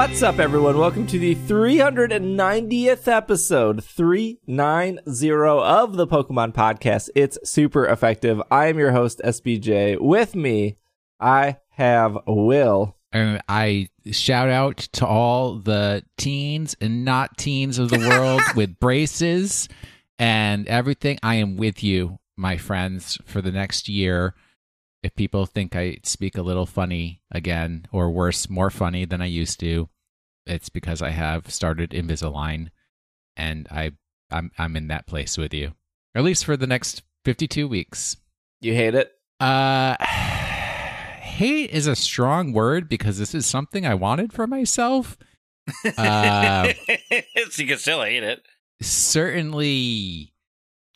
What's up, everyone? Welcome to the 390th episode, 390 of the Pokemon Podcast. It's super effective. I am your host, SBJ. With me, I have Will. And I shout out to all the teens and not teens of the world with braces and everything. I am with you, my friends, for the next year. If people think I speak a little funny again, or worse, more funny than I used to, it's because I have started Invisalign, and I I'm I'm in that place with you, at least for the next fifty two weeks. You hate it? Uh, hate is a strong word because this is something I wanted for myself. Uh, so you can still hate it. certainly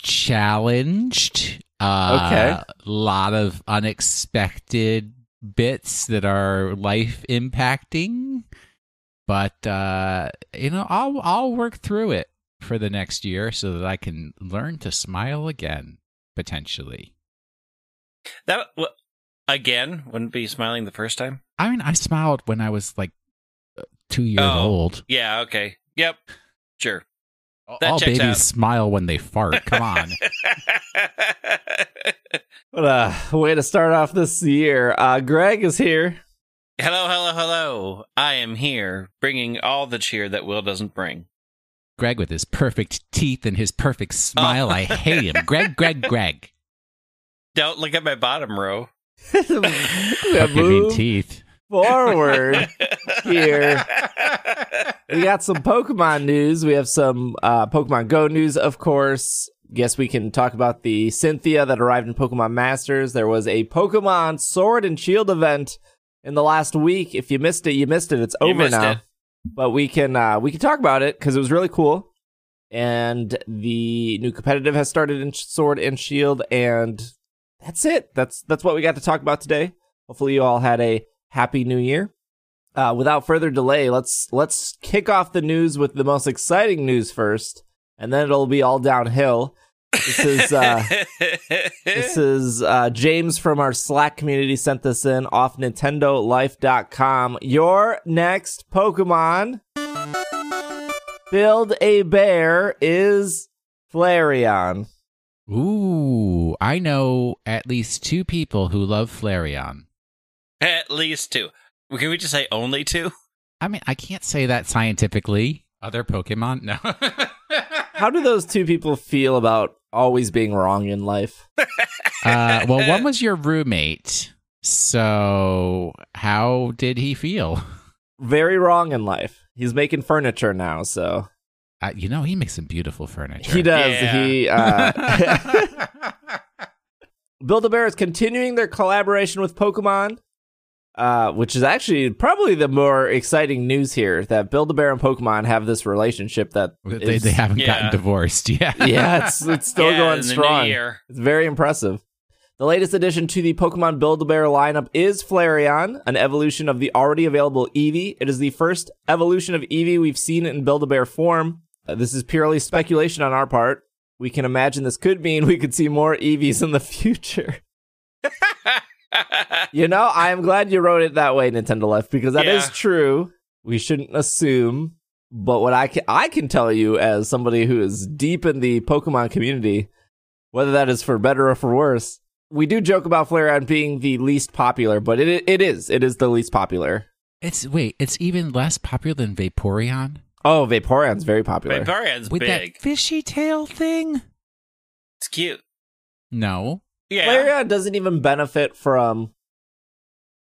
challenged. Uh, Okay. A lot of unexpected bits that are life impacting. But uh, you know, I'll I'll work through it for the next year so that I can learn to smile again, potentially. That w- again wouldn't be smiling the first time. I mean, I smiled when I was like uh, two years Oh. old. Yeah. Okay. Yep. Sure. That All babies out. smile when they fart. Come on. What a way to start off this year. Uh, Greg is here. hello, hello, hello. I am here, bringing all the cheer that Will doesn't bring. Greg with his perfect teeth and his perfect smile. I hate him. Greg, Greg, Greg. Don't look at my bottom row. we Fuck have you mean moved teeth. forward. Here. we got some Pokemon news. We have some uh, Pokemon Go news, of course. Guess we can talk about the Cynthia that arrived in Pokemon Masters. There was a Pokemon Sword and Shield event in the last week. If you missed it, you missed it. It's over now. it. But we can uh, we can talk about it because it was really cool. And the new competitive has started in Sword and Shield, and that's it. That's that's what we got to talk about today. Hopefully, you all had a happy new year. Uh, without further delay, let's let's kick off the news with the most exciting news first, and then it'll be all downhill. This is uh, this is uh, James from our Slack community sent this in off NintendoLife.com. Your next Pokemon, Build a Bear, is Flareon. Ooh, I know at least two people who love Flareon. At least two. Can we just say only two? I mean, I can't say that scientifically. Other Pokemon? No. How do those two people feel about always being wrong in life? uh, well, one was your roommate. So, how did he feel? Very wrong in life. He's making furniture now, so Uh, you know, he makes some beautiful furniture. he does. Yeah. He uh, Build a Bear is continuing their collaboration with Pokemon, uh, which is actually probably the more exciting news here. That Build a Bear and Pokemon have this relationship that they, is- they haven't Yeah. gotten divorced. Yeah. yeah, it's it's still Yeah, going in the new strong. It's very impressive. The latest addition to the Pokemon Build-A-Bear lineup is Flareon, an evolution of the already available Eevee. It is the first evolution of Eevee we've seen in Build-A-Bear form. Uh, this is purely speculation on our part. We can imagine this could mean we could see more Eevees in the future. You know, I am glad you wrote it that way, Nintendo Life, because that is Yeah. true. We shouldn't assume, but what I can I can tell you as somebody who is deep in the Pokemon community, whether that is for better or for worse, we do joke about Flareon being the least popular, but it it is it is the least popular. It's wait, it's even less popular than Vaporeon Oh, Vaporeon's very popular. Vaporeon's with big. that fishy tail thing. It's cute. No, Yeah. Flareon doesn't even benefit from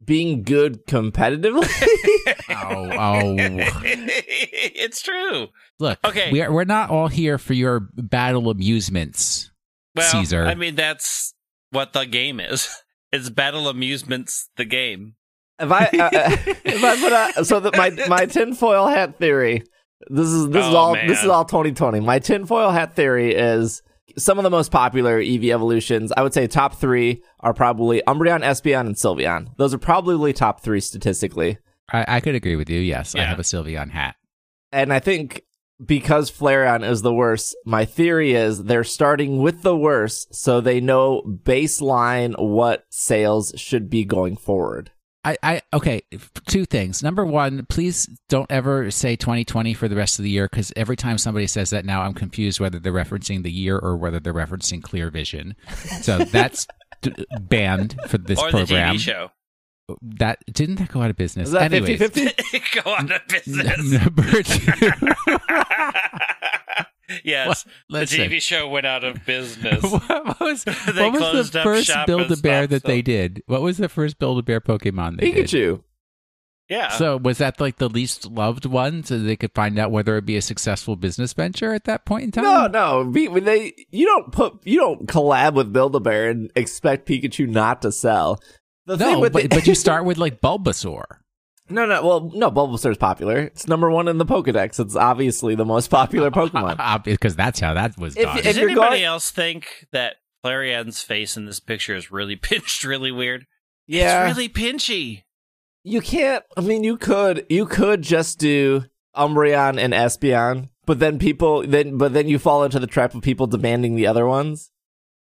being good competitively. oh, oh. it's true. Look, Okay. we are, we're not all here for your battle amusements. Well, Caesar. I mean, that's what the game is. It's Battle Amusements, the game. If I uh, uh, if I put a so that my my tinfoil hat theory, this is this is Oh, all this is all 2020. My tinfoil hat theory is some of the most popular Eevee evolutions. I would say top three are probably Umbreon, Espeon, and Sylveon. Those are probably top three statistically. I, I could agree with you. Yes, I have a Sylveon hat. And I think because Flareon is the worst, my theory is they're starting with the worst so they know baseline what sales should be going forward. I, I okay. Two things. Number one, please don't ever say 2020 for the rest of the year because every time somebody says that now, I'm confused whether they're referencing the year or whether they're referencing Clear Vision. So that's d- banned for this or program. the TV show. That didn't that go out of business? Is that Anyways, 50-50? Go on a business. Number two. yes, the Listen. TV show went out of business. what was, They what was the up first Build a Bear stopped that they did? What was the first Build a Bear Pokemon they did? Pikachu. Yeah. So was that like the least loved one, so they could find out whether it'd be a successful business venture at that point in time? No, no. Be, when they you don't put you don't collab with Build a Bear and expect Pikachu not to sell. The thing no, with but, the- but you start with like Bulbasaur. No, no. Well, no. Bulbasaur's popular. It's number one in the Pokedex. It's obviously the most popular Pokemon. because that's how that was If- done. if- Does you're anybody going- else think that Flareon's face in this picture is really pinched really weird? yeah, It's really pinchy. you can't. I mean, you could you could just do Umbreon and Espeon, but then people then but then you fall into the trap of people demanding the other ones.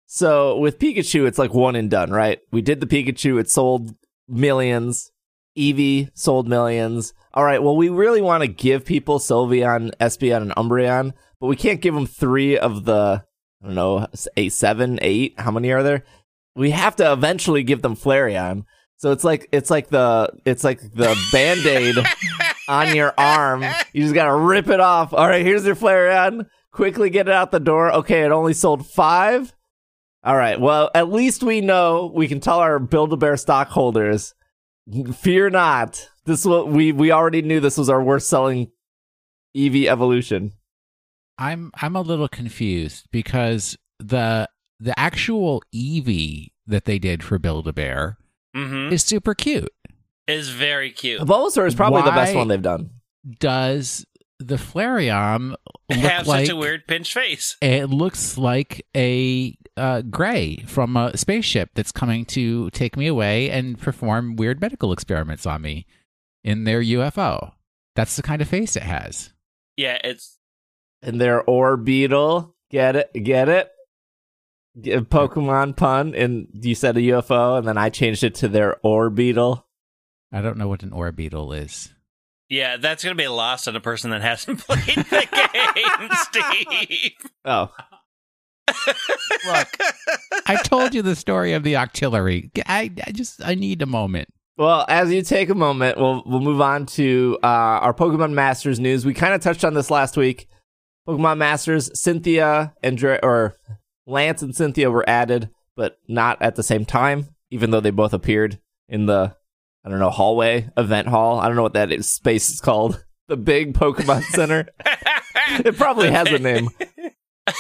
So with Pikachu, it's like one and done, right? We did the Pikachu; it sold millions. Eevee sold millions. All right, well, we really want to give people Sylveon, Espeon, and Umbreon, but we can't give them three of the, I don't know, eight, seven, eight. How many are there? We have to eventually give them Flareon. So it's like it's like the it's like the band-aid on your arm. You just gotta rip it off. All right, here's your Flareon. Quickly get it out the door. Okay, it only sold five. All right. Well, at least we know we can tell our Build a Bear stockholders, fear not. This will we we already knew this was our worst selling Eevee evolution. I'm I'm a little confused because the the actual Eevee that they did for Build a Bear Mm-hmm. is super cute. Is very cute. The Bulbasaur is probably the best one they've done. Does the Flareon look Have like such a weird pinched face. it looks like a uh, gray from a spaceship that's coming to take me away and perform weird medical experiments on me in their UFO. That's the kind of face it has. Yeah, it's And their Orbeetle. Get it? Get it? Get- Pokemon pun, and you said a UFO, and then I changed it to their Orbeetle. I don't know what an orbital is. yeah. That's gonna be lost on a person that hasn't played the game, Steve. Oh, Look, I told you the story of the octillery. I, I just I need a moment. Well, as you take a moment, we'll we'll move on to uh, our Pokemon Masters news. We kind of touched on this last week. Pokemon Masters, Cynthia and Dra- or Lance and Cynthia were added, but not at the same time. Even though they both appeared in the I don't know hallway event hall. I don't know what that is, space is called. The big Pokemon Center. It probably has a name.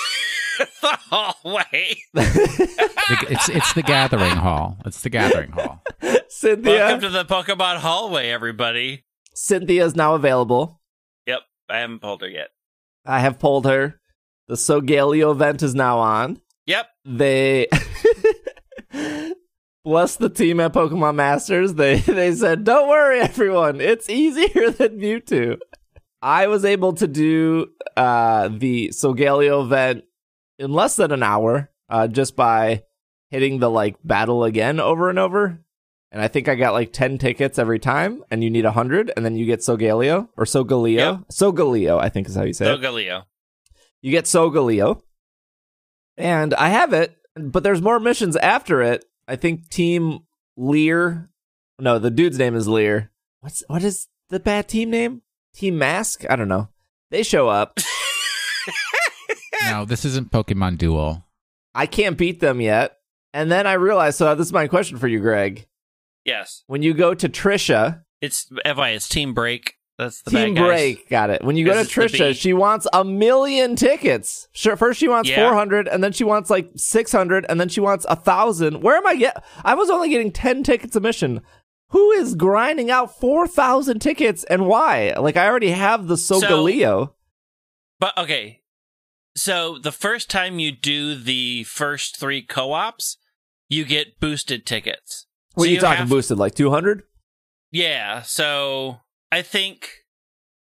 the hallway. It's it's the gathering hall. It's the gathering hall. Cynthia. Welcome to the Pokemon hallway, everybody. Cynthia is now available. Yep, I haven't pulled her yet. I have pulled her. The Solgaleo event is now on. Yep. they bless the team at Pokemon Masters. They they said, "Don't worry, everyone. It's easier than Mewtwo." I was able to do uh, the Solgaleo event in less than an hour, uh, just by hitting the like battle again over and over. And I think I got like ten tickets every time, and you need a hundred, and then you get Sogaleo or Sogaleo. Sogaleo, I think is how you say it Dogaleo. you get Sogaleo. And I have it, but there's more missions after it. I think Team Lear. No, the dude's name is Lear. What's what is the bad team name? Team Mask? I don't know. They show up. No, this isn't Pokemon Duel. I can't beat them yet. And then I realized, so this is my question for you, Greg. Yes. When you go to Trisha, It's FY, it's Team Break. That's the Team bad. Break, got it. When you go to This is the Trisha, she wants a million tickets. Sure, first she wants Yeah. 400, and then she wants like 600, and then she wants a thousand. Where am I get? I was only getting 10 tickets a mission. Who is grinding out 4,000 tickets and why? Like, I already have the Solgaleo. But okay. So the first time you do the first three co-ops, you get boosted tickets. what So are you, talking have- boosted? Like 200? Yeah, so I think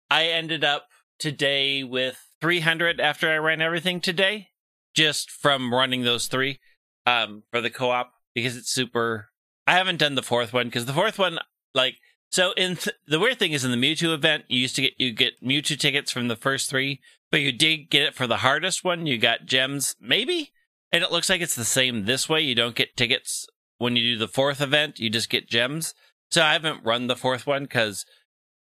I ended up today with 300 after I ran everything today, just from running those three um, for the co op because it's super. I haven't done the fourth one because the fourth one like so in th- the weird thing is in the Mewtwo event, you used to get you get Mewtwo tickets from the first three, but you did get it for the hardest one. You got gems, maybe, and it looks like it's the same this way. You don't get tickets when you do the fourth event. You just get gems. So I haven't run the fourth one because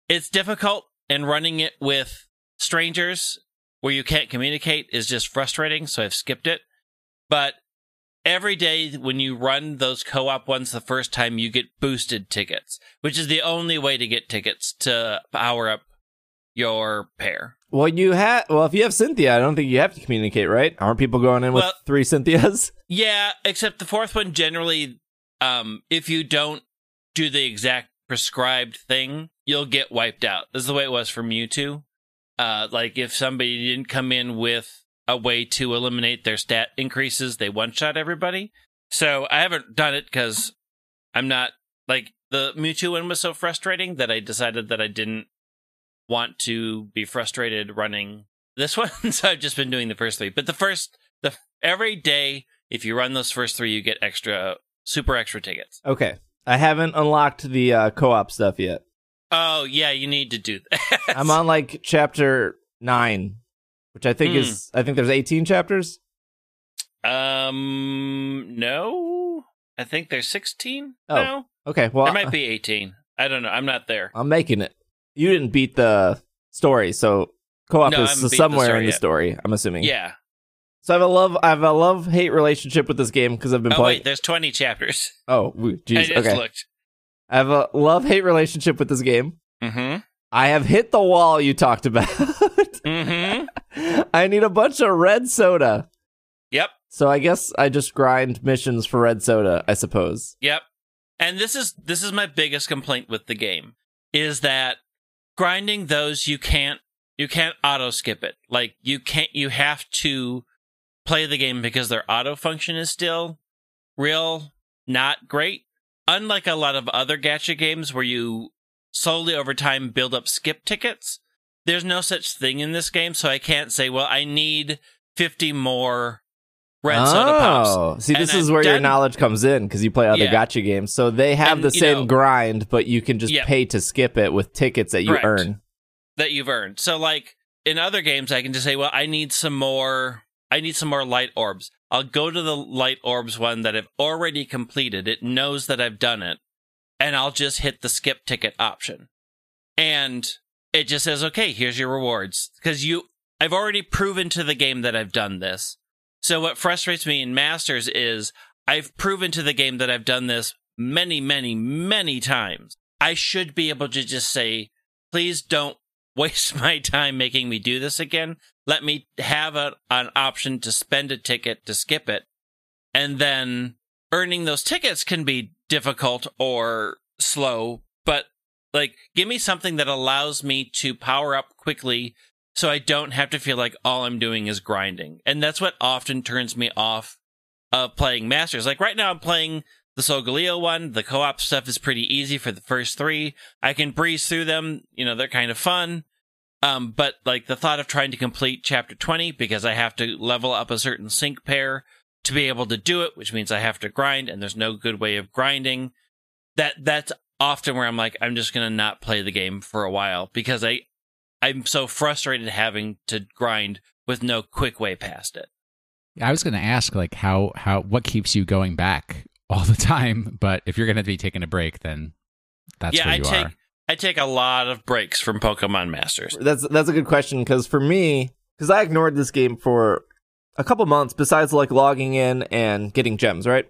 it's difficult, and running it with strangers where you can't communicate is just frustrating. So I've skipped it. But every day when you run those co-op ones the first time you get boosted tickets which is the only way to get tickets to power up your pair Well, you have. Well, if you have Cynthia, I don't think you have to communicate, right? Aren't people going in with Well- three Cynthias? yeah except the fourth one generally um if you don't do the exact prescribed thing you'll get wiped out this is the way it was for mewtwo uh like if somebody didn't come in with a way to eliminate their stat increases. They one shot everybody. So i haven't done it because i'm not like the mewtwo one was so frustrating that i decided that i didn't want to be frustrated running this one. So i've just been doing the first three. But the first the every day if you run those first three you get extra super extra tickets. Okay, I haven't unlocked the uh, co-op stuff yet. oh yeah you need to do that. I'm on like chapter nine, which I think Hmm. is. I think there's 18 chapters. um no i think there's 16 Oh, no Okay, well, there might be 18 i don't know i'm not there I'm making it. You didn't beat the story, so co-op No, is the somewhere story in the yet. story. I'm assuming. yeah So I have a love. I have a love hate relationship with this game because I've been oh playing. wait there's 20 chapters oh, jeez. just Okay. looked I have a love hate relationship with this game. mm-hmm I have hit the wall you talked about. mm-hmm I need a bunch of red soda. yep So I guess I just grind missions for red soda, I suppose. Yep. And this is this is my biggest complaint with the game is that grinding those you can't you can't auto skip it. Like you can't you have to play the game because their auto function is still real not great. Unlike a lot of other gacha games where you slowly over time build up skip tickets, there's no such thing in this game, so I can't say, well, I need 50 more red soda oh, pops. Oh, see, And this is I've where your knowledge comes in because you play other Yeah. gacha games. So they have And, the same know- grind, but you can just Yep. pay to skip it with tickets that you Correct. earn. that you've earned. So like in other games I can just say, well, I need some more I need some more light orbs. I'll go to the light orbs one that I've already completed. It knows that I've done it. And I'll just hit the skip ticket option. And it just says, "Okay, here's your rewards." Cuz you I've already proven to the game that I've done this. So what frustrates me in Masters is I've proven to the game that I've done this many, many, many times. I should be able to just say, please don't waste my time making me do this again. Let me have a, an option to spend a ticket to skip it. And then earning those tickets can be difficult or slow, but like give me something that allows me to power up quickly so I don't have to feel like all I'm doing is grinding. And that's what often turns me off of playing Masters. Like right now I'm playing the Solgaleo one. The co-op stuff is pretty easy for the first three. I can breeze through them. You know, they're kind of fun. Um, but like the thought of trying to complete chapter 20 because I have to level up a certain sync pair to be able to do it, which means I have to grind and there's no good way of grinding. That, that's often where I'm like, I'm just going to not play the game for a while because I, I'm so frustrated having to grind with no quick way past it. I was going to ask, like, how how what keeps you going back all the time? But if you're going to be taking a break, then that's yeah, where I you take, are. I take a lot of breaks from Pokemon Masters. That's that's a good question because for me, because I ignored this game for a couple months. Besides like logging in and getting gems, right?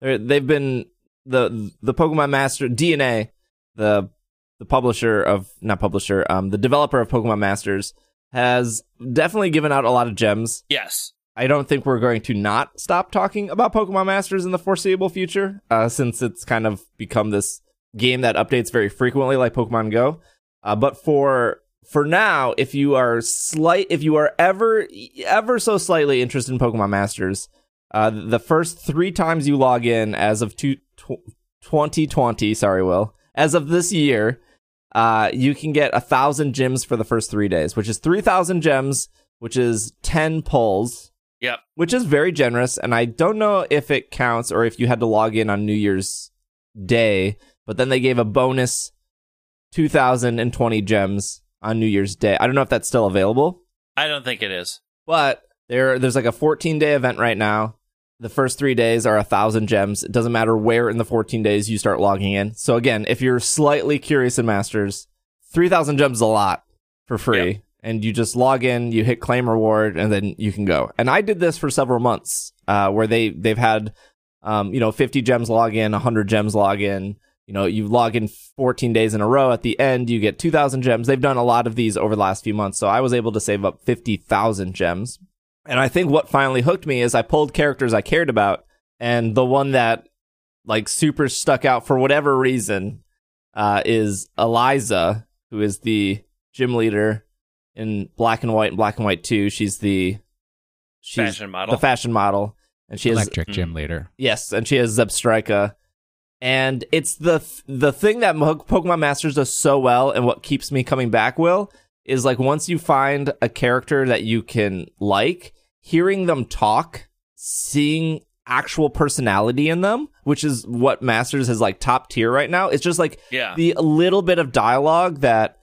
They've been the the Pokemon Master DeNA, the the publisher of not publisher, um, the developer of Pokemon Masters has definitely given out a lot of gems. Yes. I don't think we're going to not stop talking about Pokemon Masters in the foreseeable future, uh, since it's kind of become this game that updates very frequently, like Pokemon Go. Uh, but for for now, if you are slight, if you are ever ever so slightly interested in Pokemon Masters, uh, the first three times you log in as of two, tw- 2020, sorry, Will, as of this year, uh, you can get a thousand gems for the first three days, which is three thousand gems, which is ten pulls Yep. which is very generous. And I don't know if it counts or if you had to log in on New Year's Day but then they gave a bonus 2,020 gems on New Year's Day. I don't know if that's still available, I don't think it is. but there there's like a 14 day event right now. The first three days are a thousand gems. It doesn't matter where in the 14 days you start logging in. So again, if you're slightly curious in Masters, 3,000 gems is a lot for free. Yep. And you just log in, you hit claim reward, and then you can go. And I did this for several months, uh, where they they've had, um, you know, 50 gems log in, 100 gems log in. You know, you log in 14 days in a row. At the end, you get 2,000 gems. They've done a lot of these over the last few months, so I was able to save up 50,000 gems. And I think what finally hooked me is I pulled characters I cared about, and the one that like super stuck out for whatever reason uh, is Elesa, who is the gym leader in Black and White and Black and White Two. She's the she's Fashion model. the fashion model, and she has Electric gym Mm. leader. Yes, and she has Zebstrika. And it's the the thing that Pokemon Masters does so well, and what keeps me coming back. Will is like once you find a character that you can like, hearing them talk, seeing actual personality in them, which is what Masters is like top tier right now. It's just like yeah. the little bit of dialogue that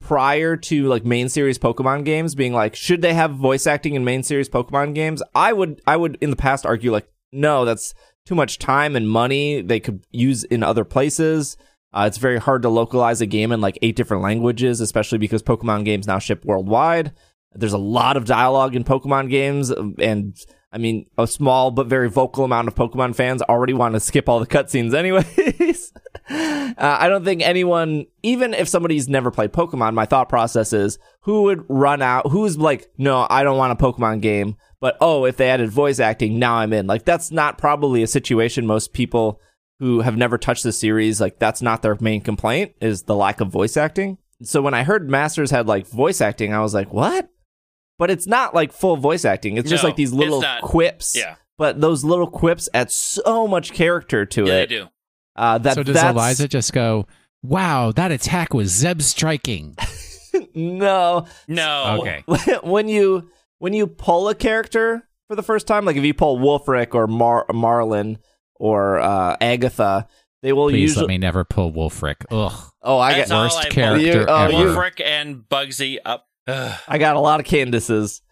prior to like main series Pokemon games being like, should they have voice acting in main series Pokemon games? I would, I would in the past argue like, no, that's too much time and money they could use in other places. Uh, it's very hard to localize a game in like eight different languages, especially because Pokemon games now ship worldwide. There's a lot of dialogue in Pokemon games, and I mean, a small but very vocal amount of Pokemon fans already want to skip all the cutscenes, anyways. uh, I don't think anyone, even if somebody's never played Pokemon, my thought process is who would run out, who's like, no, I don't want a Pokemon game, but oh, if they added voice acting, now I'm in. Like, that's not probably a situation most people who have never touched the series, like, that's not their main complaint, is the lack of voice acting. So when I heard Masters had like voice acting, I was like, what? But it's not like full voice acting. It's just like these little quips. Yeah. But those little quips add so much character to it. Yeah, they do. Uh, that so does that's, Elesa just go, "Wow, that attack was Zeb striking"? no. No. Okay. when you when you pull a character for the first time, like if you pull Wulfric or Mar- Marlon or uh, Agatha, they will Please usually. let me never pull Wulfric. Ugh. oh, I That's got worst I character You- oh, ever. Wulfric and Bugsy up. Ugh. I got a lot of Candices.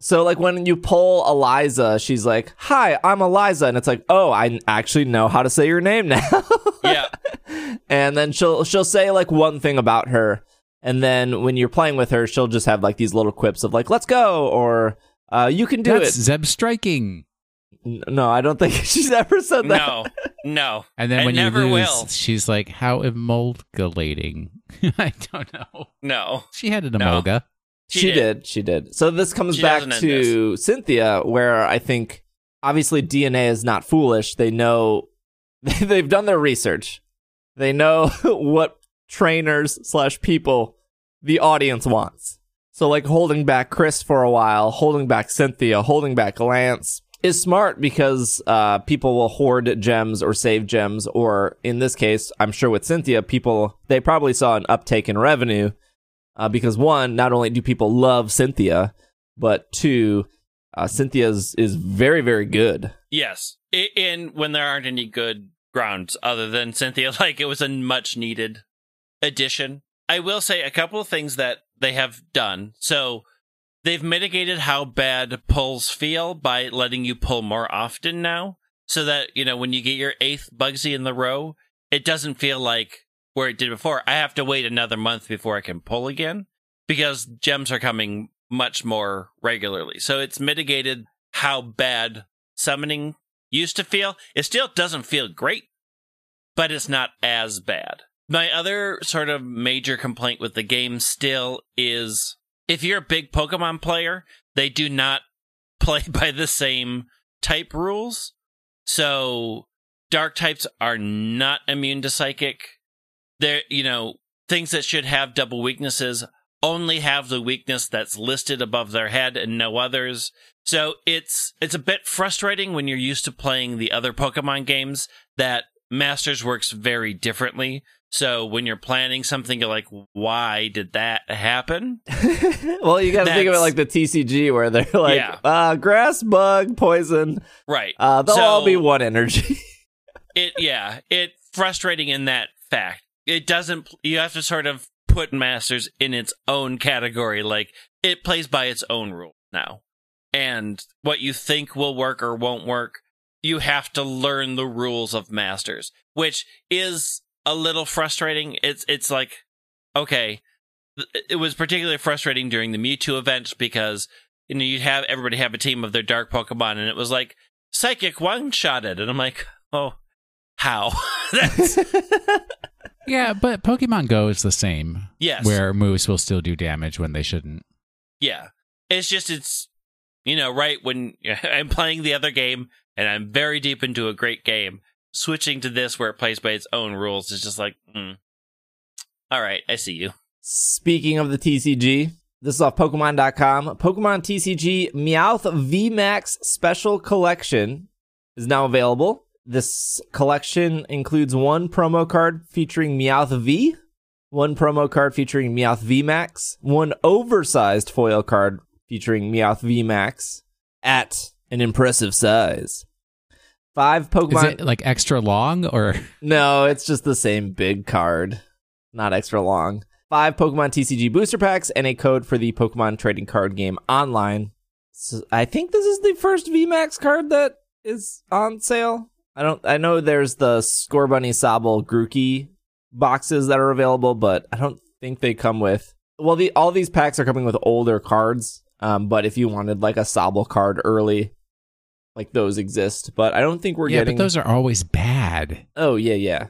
So like when you pull Elesa, she's like, "Hi, I'm Elesa," and it's like, "Oh, I actually know how to say your name now." Yeah. and then she'll she'll say like one thing about her, and then when you're playing with her, she'll just have like these little quips of like, "Let's go," or uh, "You can do That's it." Zeb striking. N- No, I don't think she's ever said that. No. No. And then I when never you lose, will. she's like, "How emulgating?" I don't know. No. She had an No. She, She did. did. She did. So this comes She back doesn't in to Cynthia, where I think obviously DeNA is not foolish. They know they've done their research. They know what trainers slash people the audience wants. So like holding back Chris for a while, holding back Cynthia, holding back Lance is smart because uh, people will hoard gems or save gems, or in this case, I'm sure with Cynthia, people they probably saw an uptake in revenue uh, because one, not only do people love Cynthia, but two, uh, Cynthia is, very very good. Yes. In when there aren't any good grounds other than Cynthia, like it was a much needed addition. I will say a couple of things that they have done. So they've mitigated how bad pulls feel by letting you pull more often now. So that, you know, when you get your eighth Bugsy in the row, it doesn't feel like where it did before. I have to wait another month before I can pull again because gems are coming much more regularly. So it's mitigated how bad summoning used to feel. It still doesn't feel great, but it's not as bad. My other sort of major complaint with the game still is if you're a big Pokemon player, they do not play by the same type rules. So dark types are not immune to psychic. They're, you know, things that should have double weaknesses only have the weakness that's listed above their head and no others. So it's it's a bit frustrating when you're used to playing the other Pokemon games that Masters works very differently. So when you're planning something, you're like, why did that happen? well, you got to think of it like the TCG where they're like, Yeah. uh, grass, bug, poison. Right. Uh, they'll So- all be one energy. it yeah it frustrating in that fact. It doesn't. You have to sort of put Masters in its own category. Like it plays by its own rule now, and what you think will work or won't work, you have to learn the rules of Masters, which is a little frustrating. It's it's like okay, it was particularly frustrating during the Mewtwo event because you know you'd have everybody have a team of their dark Pokemon, and it was like psychic one shotted, and I'm like, oh, how? Yeah, but Pokemon Go is the same. yes, Where moves will still do damage when they shouldn't. yeah. It's just it's you know right when I'm playing the other game and I'm very deep into a great game, switching to this where it plays by its own rules is just like, mm. all right, I see you. Speaking of the TCG, this is off Pokemon.com. Pokemon TCG Meowth VMAX Special Collection is now available. This collection includes one promo card featuring Meowth V, one promo card featuring Meowth VMAX, one oversized foil card featuring Meowth VMAX at an impressive size. Five Pokemon. Is it like extra long or No, it's just the same big card, not extra long. Five Pokemon TCG booster packs and a code for the Pokemon trading card game online. So I think this is the first VMAX card that is on sale. I don't. I know there's the Scorbunny Sobble Grookey boxes that are available, but I don't think they come with. Well, the all these packs are coming with older cards. Um, but if you wanted like a Sobble card early, like those exist. But I don't think we're yeah, getting. but those are always bad. Oh yeah, yeah.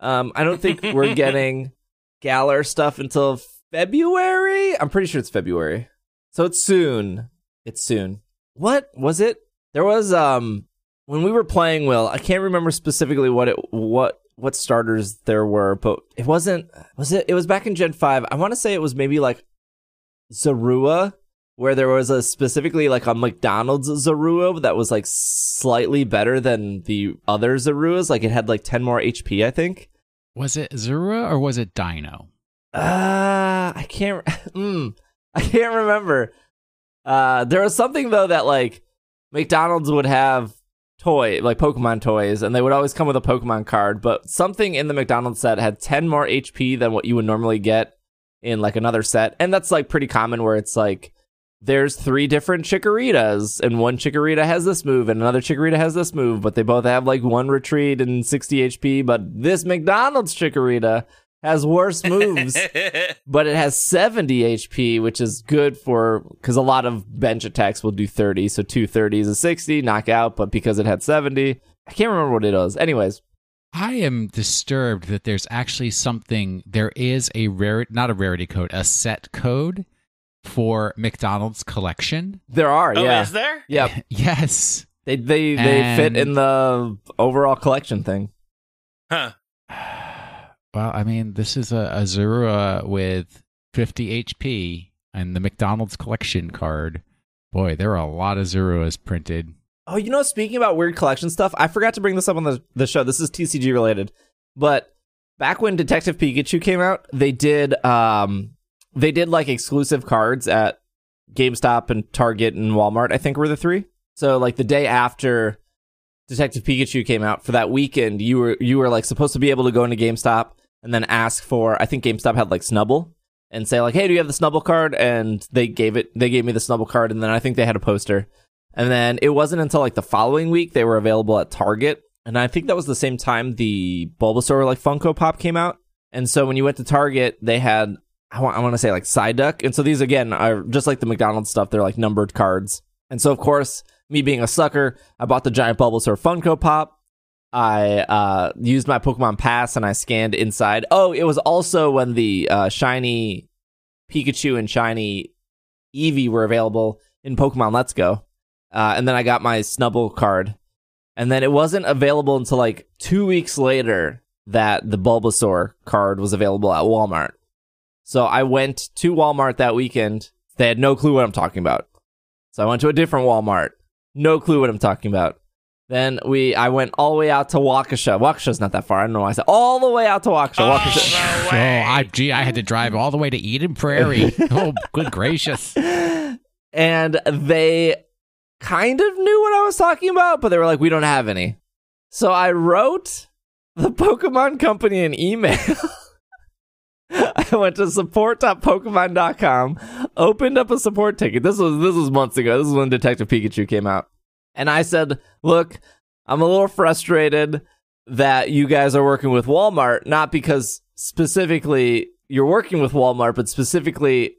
Um, I don't think we're getting Galar stuff until February. I'm pretty sure it's February, so it's soon. It's soon. What was it? There was um when we were playing. Will I can't remember specifically what it what what starters there were, but it wasn't. Was it? It was back in Gen Five. I want to say it was maybe like Zorua, where there was a specifically like a McDonald's Zorua that was like slightly better than the other Zoruas. Like it had like 10 more HP, I think. Was it Zura or was it Dino? Uh, I can't, mm, I can't remember. Uh, there was something though that like McDonald's would have toy, like Pokemon toys, and they would always come with a Pokemon card, but something in the McDonald's set had 10 more HP than what you would normally get in like another set. And that's like pretty common where it's like, there's three different Chikoritas, and one Chikorita has this move, and another Chikorita has this move, but they both have like one retreat and 60 HP. But this McDonald's Chikorita has worse moves, but it has 70 HP, which is good for because a lot of bench attacks will do 30. So two 30s is 60, knockout, but because it had 70, I can't remember what it was. Anyways, I am disturbed that there's actually something. There is a rare, not a rarity code, a set code for McDonald's collection. there are, oh, yeah. is there? Yeah, Yes. they they they fit in the overall collection thing. Huh. Well, I mean, this is a Azura with 50 HP and the McDonald's collection card. Boy, there are a lot of Zoruas printed. Oh, you know, speaking about weird collection stuff, I forgot to bring this up on the, the show. This is TCG related. But back when Detective Pikachu came out, they did um they did like exclusive cards at GameStop and Target and Walmart, I think were the three. So like the day after Detective Pikachu came out for that weekend, you were you were like supposed to be able to go into GameStop and then ask for I think GameStop had like Snubbull and say like, "Hey, do you have the Snubbull card?" And they gave it they gave me the Snubbull card and then I think they had a poster. And then it wasn't until like the following week they were available at Target. And I think that was the same time the Bulbasaur like Funko Pop came out. And so when you went to Target, they had I want, I want to say like Psyduck. And so these again are just like the McDonald's stuff. They're like numbered cards. And so of course, me being a sucker, I bought the giant Bulbasaur Funko Pop. I uh, used my Pokemon Pass and I scanned inside. Oh, it was also when the uh, shiny Pikachu and shiny Eevee were available in Pokemon Let's Go. Uh, and then I got my Snubbull card. And then it wasn't available until like two weeks later that the Bulbasaur card was available at Walmart. So I went to Walmart that weekend. They had no clue what I'm talking about. So I went to a different Walmart. No clue what I'm talking about. Then we, I went all the way out to Waukesha. Waukesha's not that far. I don't know why I said all the way out to Waukesha. Oh, Waukesha. no Oh. I, gee, I had to drive all the way to Eden Prairie. oh, good gracious. and they kind of knew what I was talking about, but they were like, we don't have any. So I wrote the Pokemon Company an email. I went to support.pokemon.com, opened up a support ticket. This was this was months ago. This is when Detective Pikachu came out. And I said, "Look, I'm a little frustrated that you guys are working with Walmart, not because specifically you're working with Walmart, but specifically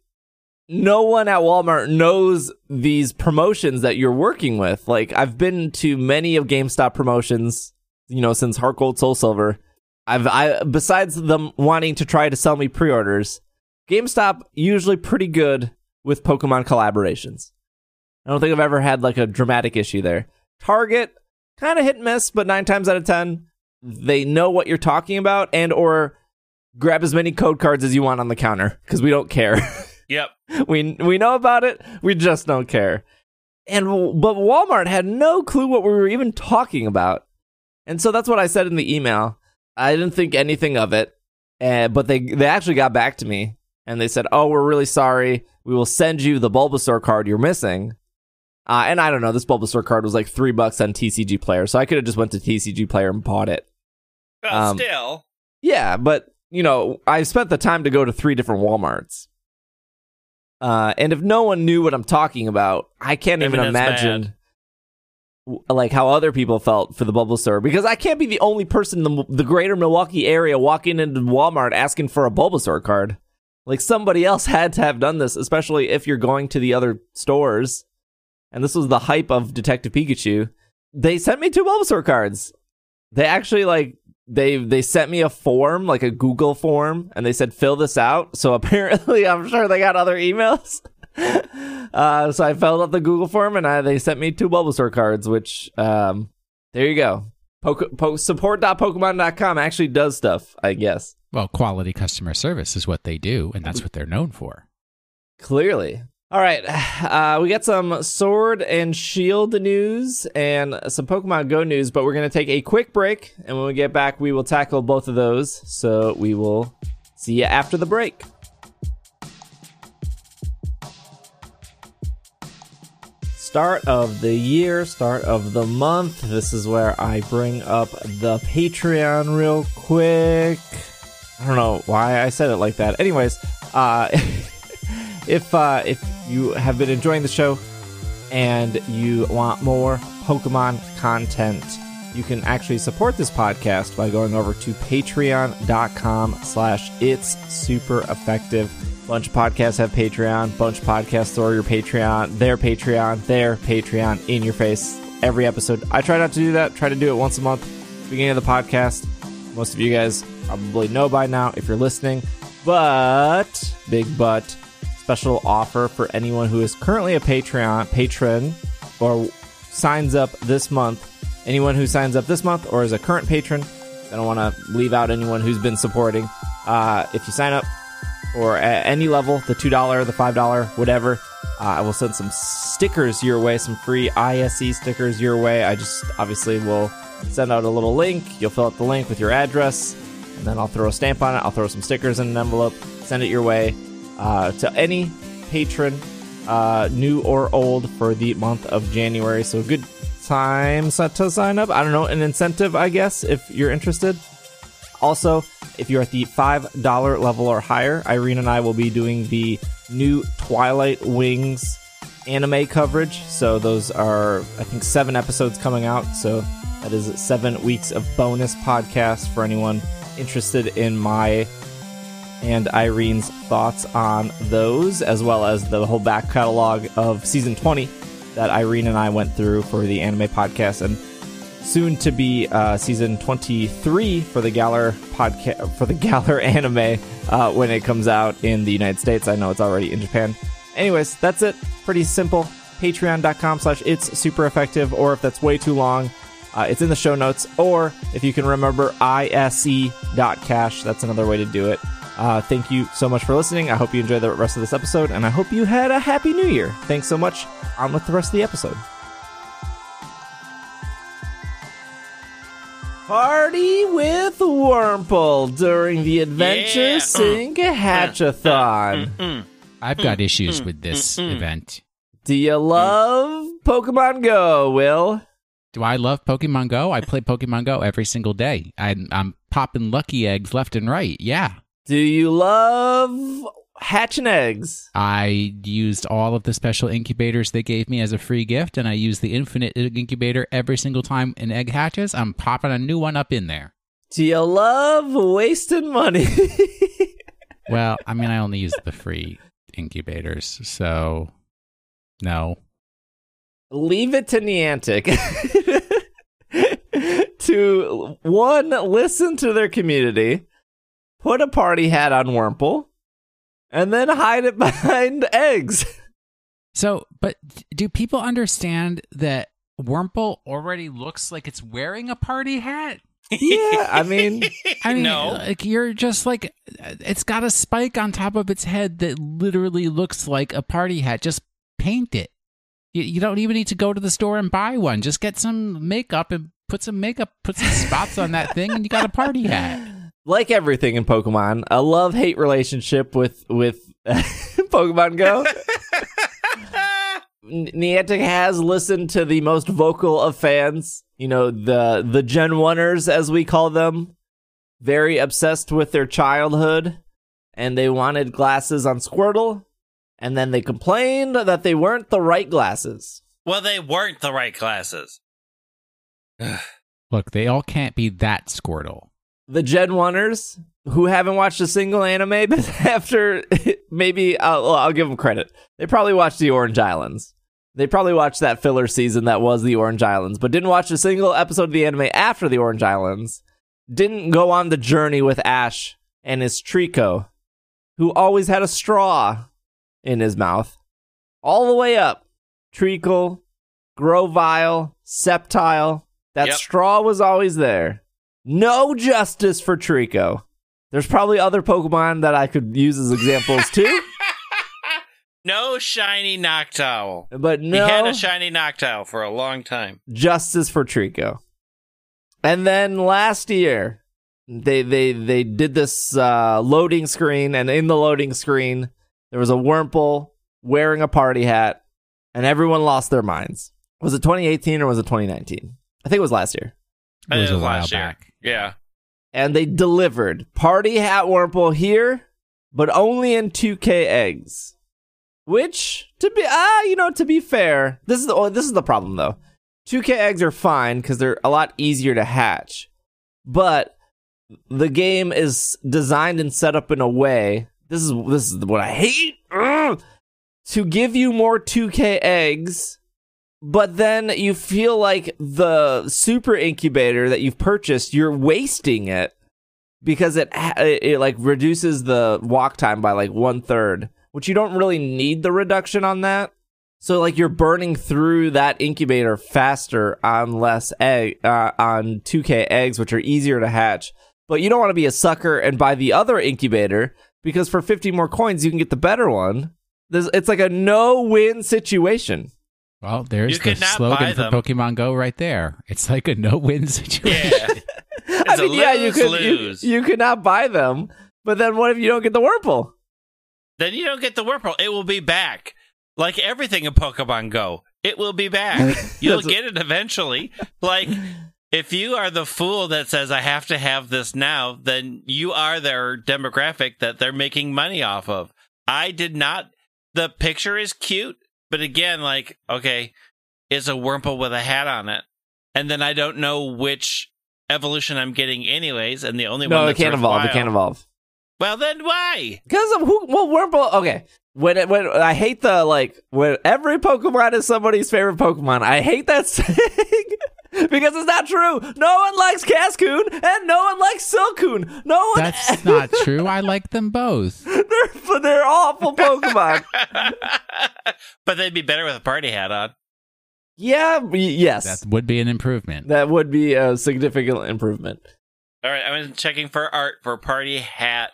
no one at Walmart knows these promotions that you're working with. Like I've been to many of GameStop promotions, you know, since Heart Gold Soul Silver. I've I besides them wanting to try to sell me pre-orders, GameStop usually pretty good with Pokemon collaborations. I don't think I've ever had like a dramatic issue there. Target kind of hit and miss, but 9 times out of 10 they know what you're talking about and or grab as many code cards as you want on the counter because we don't care. Yep. we we know about it, we just don't care. And but Walmart had no clue what we were even talking about. And so that's what I said in the email. I didn't think anything of it. Uh, but they they actually got back to me and they said, "Oh, we're really sorry. We will send you the Bulbasaur card you're missing." Uh, and I don't know, this Bulbasaur card was like three bucks on TCG Player, so I could have just went to TCG Player and bought it. Well, Um, still. Yeah, but you know, I spent the time to go to three different WalMarts. Uh, and if no one knew what I'm talking about, I can't even imagine like how other people felt for the bubble Bulbasaur because I can't be the only person in the, the greater Milwaukee area walking into Walmart asking for a Bulbasaur card. Like somebody else had to have done this, especially if you're going to the other stores. And this was the hype of Detective Pikachu. They sent me two Bulbasaur cards. They actually like they they sent me a form, like a Google form, and they said fill this out. So apparently, I'm sure they got other emails. uh, so I filled out the Google form, and I, they sent me two Bulbasaur cards. Which um, there you go. Poke, po- support.pokemon.com actually does stuff, I guess. Well, quality customer service is what they do, and that's what they're known for. Clearly. All right, uh, we got some Sword and Shield news and some Pokemon Go news, but we're going to take a quick break. And when we get back, we will tackle both of those. So we will see you after the break. Start of the year, start of the month. This is where I bring up the Patreon real quick. I don't know why I said it like that. Anyways, uh, if uh, if you have been enjoying the show and you want more Pokemon content, you can actually support this podcast by going over to patreon.com slash it's super effective. Bunch of podcasts have Patreon, bunch of podcasts throw your Patreon, their Patreon, their Patreon in your face every episode. I try not to do that, try to do it once a month, beginning of the podcast. Most of you guys probably know by now if you're listening. But, big but, special offer for anyone who is currently a Patreon patron or signs up this month. Anyone who signs up this month or is a current patron, I don't want to leave out anyone who's been supporting. Uh, if you sign up or at any level, the $2, the $5, whatever, uh, I will send some stickers your way, some free ISE stickers your way. I just obviously will send out a little link. You'll fill out the link with your address, and then I'll throw a stamp on it. I'll throw some stickers in an envelope, send it your way uh, to any patron, uh, new or old, for the month of January. So good time to sign up. I don't know, an incentive, I guess, if you're interested. Also, if you're at the $5 level or higher, Irene and I will be doing the new Twilight Wings anime coverage. So those are, I think, seven episodes coming out. So that is seven weeks of bonus podcast for anyone interested in my and Irene's thoughts on those, as well as the whole back catalog of season 20 that Irene and I went through for the anime podcast, and soon to be uh, season 23 for the Galar podcast for the Galar anime uh, when it comes out in the United States. I know it's already in Japan. Anyways, that's it. Pretty simple. Patreon.com slash it's super effective, or if that's way too long, uh, it's in the show notes. Or if you can remember ise.cash, that's another way to do it. Uh, thank you so much for listening. I hope you enjoyed the rest of this episode, and I hope you had a happy new year. Thanks so much. On with the rest of the episode. Party with Wurmple during the Adventure Yeah. Sync Hatchathon. Mm. I've got issues with this mm, mm. event. Do you love Pokemon Go, Will? Do I love Pokemon Go? I play Pokemon Go every single day. I'm, I'm popping lucky eggs left and right. Yeah. Do you love hatching eggs? I used all of the special incubators they gave me as a free gift, and I use the infinite incubator every single time an egg hatches. I'm popping a new one up in there. Do you love wasting money? Well, I mean, I only use the free incubators, so no. Leave it to Niantic to one listen to their community, put a party hat on Wurmple, and then hide it behind eggs. So, but do people understand that Wurmple already looks like it's wearing a party hat? Yeah, I mean, I mean, no. like you're just like it's got a spike on top of its head that literally looks like a party hat. Just paint it. You, you don't even need to go to the store and buy one. Just get some makeup and put some makeup, put some spots on that thing, and you got a party hat. like everything in Pokemon, a love hate relationship with with Pokemon Go. Niantic has listened to the most vocal of fans. You know the the Gen Oneers, as we call them, very obsessed with their childhood, and they wanted glasses on Squirtle, and then they complained that they weren't the right glasses. well, they weren't the right glasses. Look, they all can't be that Squirtle. The Gen Oneers who haven't watched a single anime, but after maybe uh, I'll, I'll give them credit. They probably watched the Orange Islands. They probably watched that filler season that was the Orange Islands, but didn't watch a single episode of the anime after the Orange Islands. Didn't go on the journey with Ash and his Treecko, who always had a straw in his mouth, all the way up. Treecko, Grovyle, Sceptile. That Yep. straw was always there. No justice for Treecko. There's probably other Pokemon that I could use as examples too, no shiny Noctowl. but no He had a shiny Noctowl for a long time. justice for Treecko. And then last year, they they they did this uh, loading screen, and in the loading screen, there was a Wurmple wearing a party hat, and everyone lost their minds. Was it 2018 or was it 2019? I think it was last year. It was It a while last year. back. Yeah. and they delivered party hat Wurmple here, but only in 2K eggs. Which to be ah, you know, to be fair, this is the this is the problem though. 2K eggs are fine because they're a lot easier to hatch, but the game is designed and set up in a way. This is this is what I hate. Ugh! to give you more 2K eggs but then you feel like the super incubator that you've purchased, you're wasting it because it it, it like reduces the walk time by like one third, which you don't really need the reduction on that. So like you're burning through that incubator faster on less egg uh, on 2K eggs, which are easier to hatch. But you don't want to be a sucker and buy the other incubator because for 50 more coins you can get the better one. There's, it's like a no-win situation. Well, there's You the slogan for. Pokemon Go right there. It's like a no-win situation. Yeah. It's a you could you, lose-lose. you could not buy them, but then what if you don't get the Wurmple? then you don't get the Wurmple. It will be back. Like everything in Pokemon Go, it will be back. You'll get it eventually. Like, if you are the fool that says, I have to have this now, then you are their demographic that they're making money off of. I did not. The picture is cute, but again, like, okay, it's a Wurmple with a hat on it. And then I don't know which evolution I'm getting, anyways. And the only one No, it can't evolve. It can't evolve. Well, then why? Because of who? Well, Wurmple. Okay, when it, when I hate the like when every Pokemon is somebody's favorite Pokemon. I hate that saying because it's not true. No one likes Cascoon and no one likes Silcoon. No one. That's not true. I like them both. they're they're awful Pokemon. but they'd be better with a party hat on. yeah. Yes. That would be an improvement. that would be a significant improvement. All right, I'm checking for art for party hat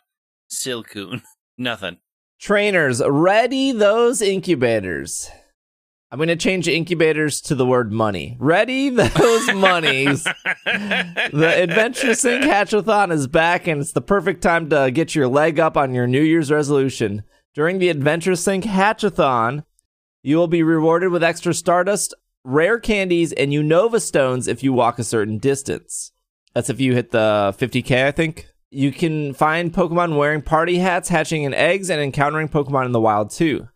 Silcoon. Nothing. Trainers, ready those incubators. I'm going to change incubators to the word money. Ready those monies. the Adventure Sync Hatchathon is back, and it's the perfect time to get your leg up on your New Year's resolution. During the Adventure Sync Hatchathon, you will be rewarded with extra Stardust rare candies and Unova stones if you walk a certain distance. That's if you hit the 50k, I think. You can find Pokemon wearing party hats, hatching in eggs, and encountering Pokemon in the wild too.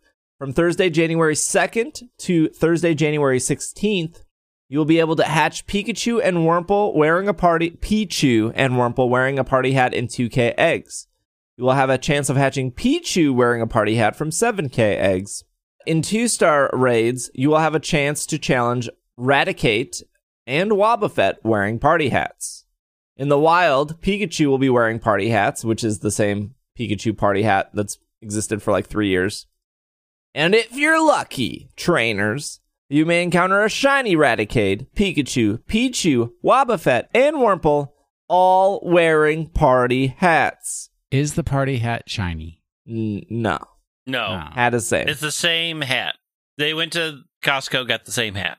From Thursday, January 2nd to Thursday, January 16th, you will be able to hatch Pikachu and Wurmple wearing a party Pichu and Wurmple wearing a party hat in 2k eggs. You will have a chance of hatching Pichu wearing a party hat from 7k eggs. In two star raids, you will have a chance to challenge Raticate and Wobbuffet wearing party hats. In the wild, Pikachu will be wearing party hats, which is the same Pikachu party hat that's existed for like three years. And if you're lucky, trainers, you may encounter a shiny Raticate, Pikachu, Pichu, Wobbuffet, and Wurmple, all wearing party hats. Is the party hat shiny? N- no, no, hat is same. it's the same hat. They went to Costco, got the same hat.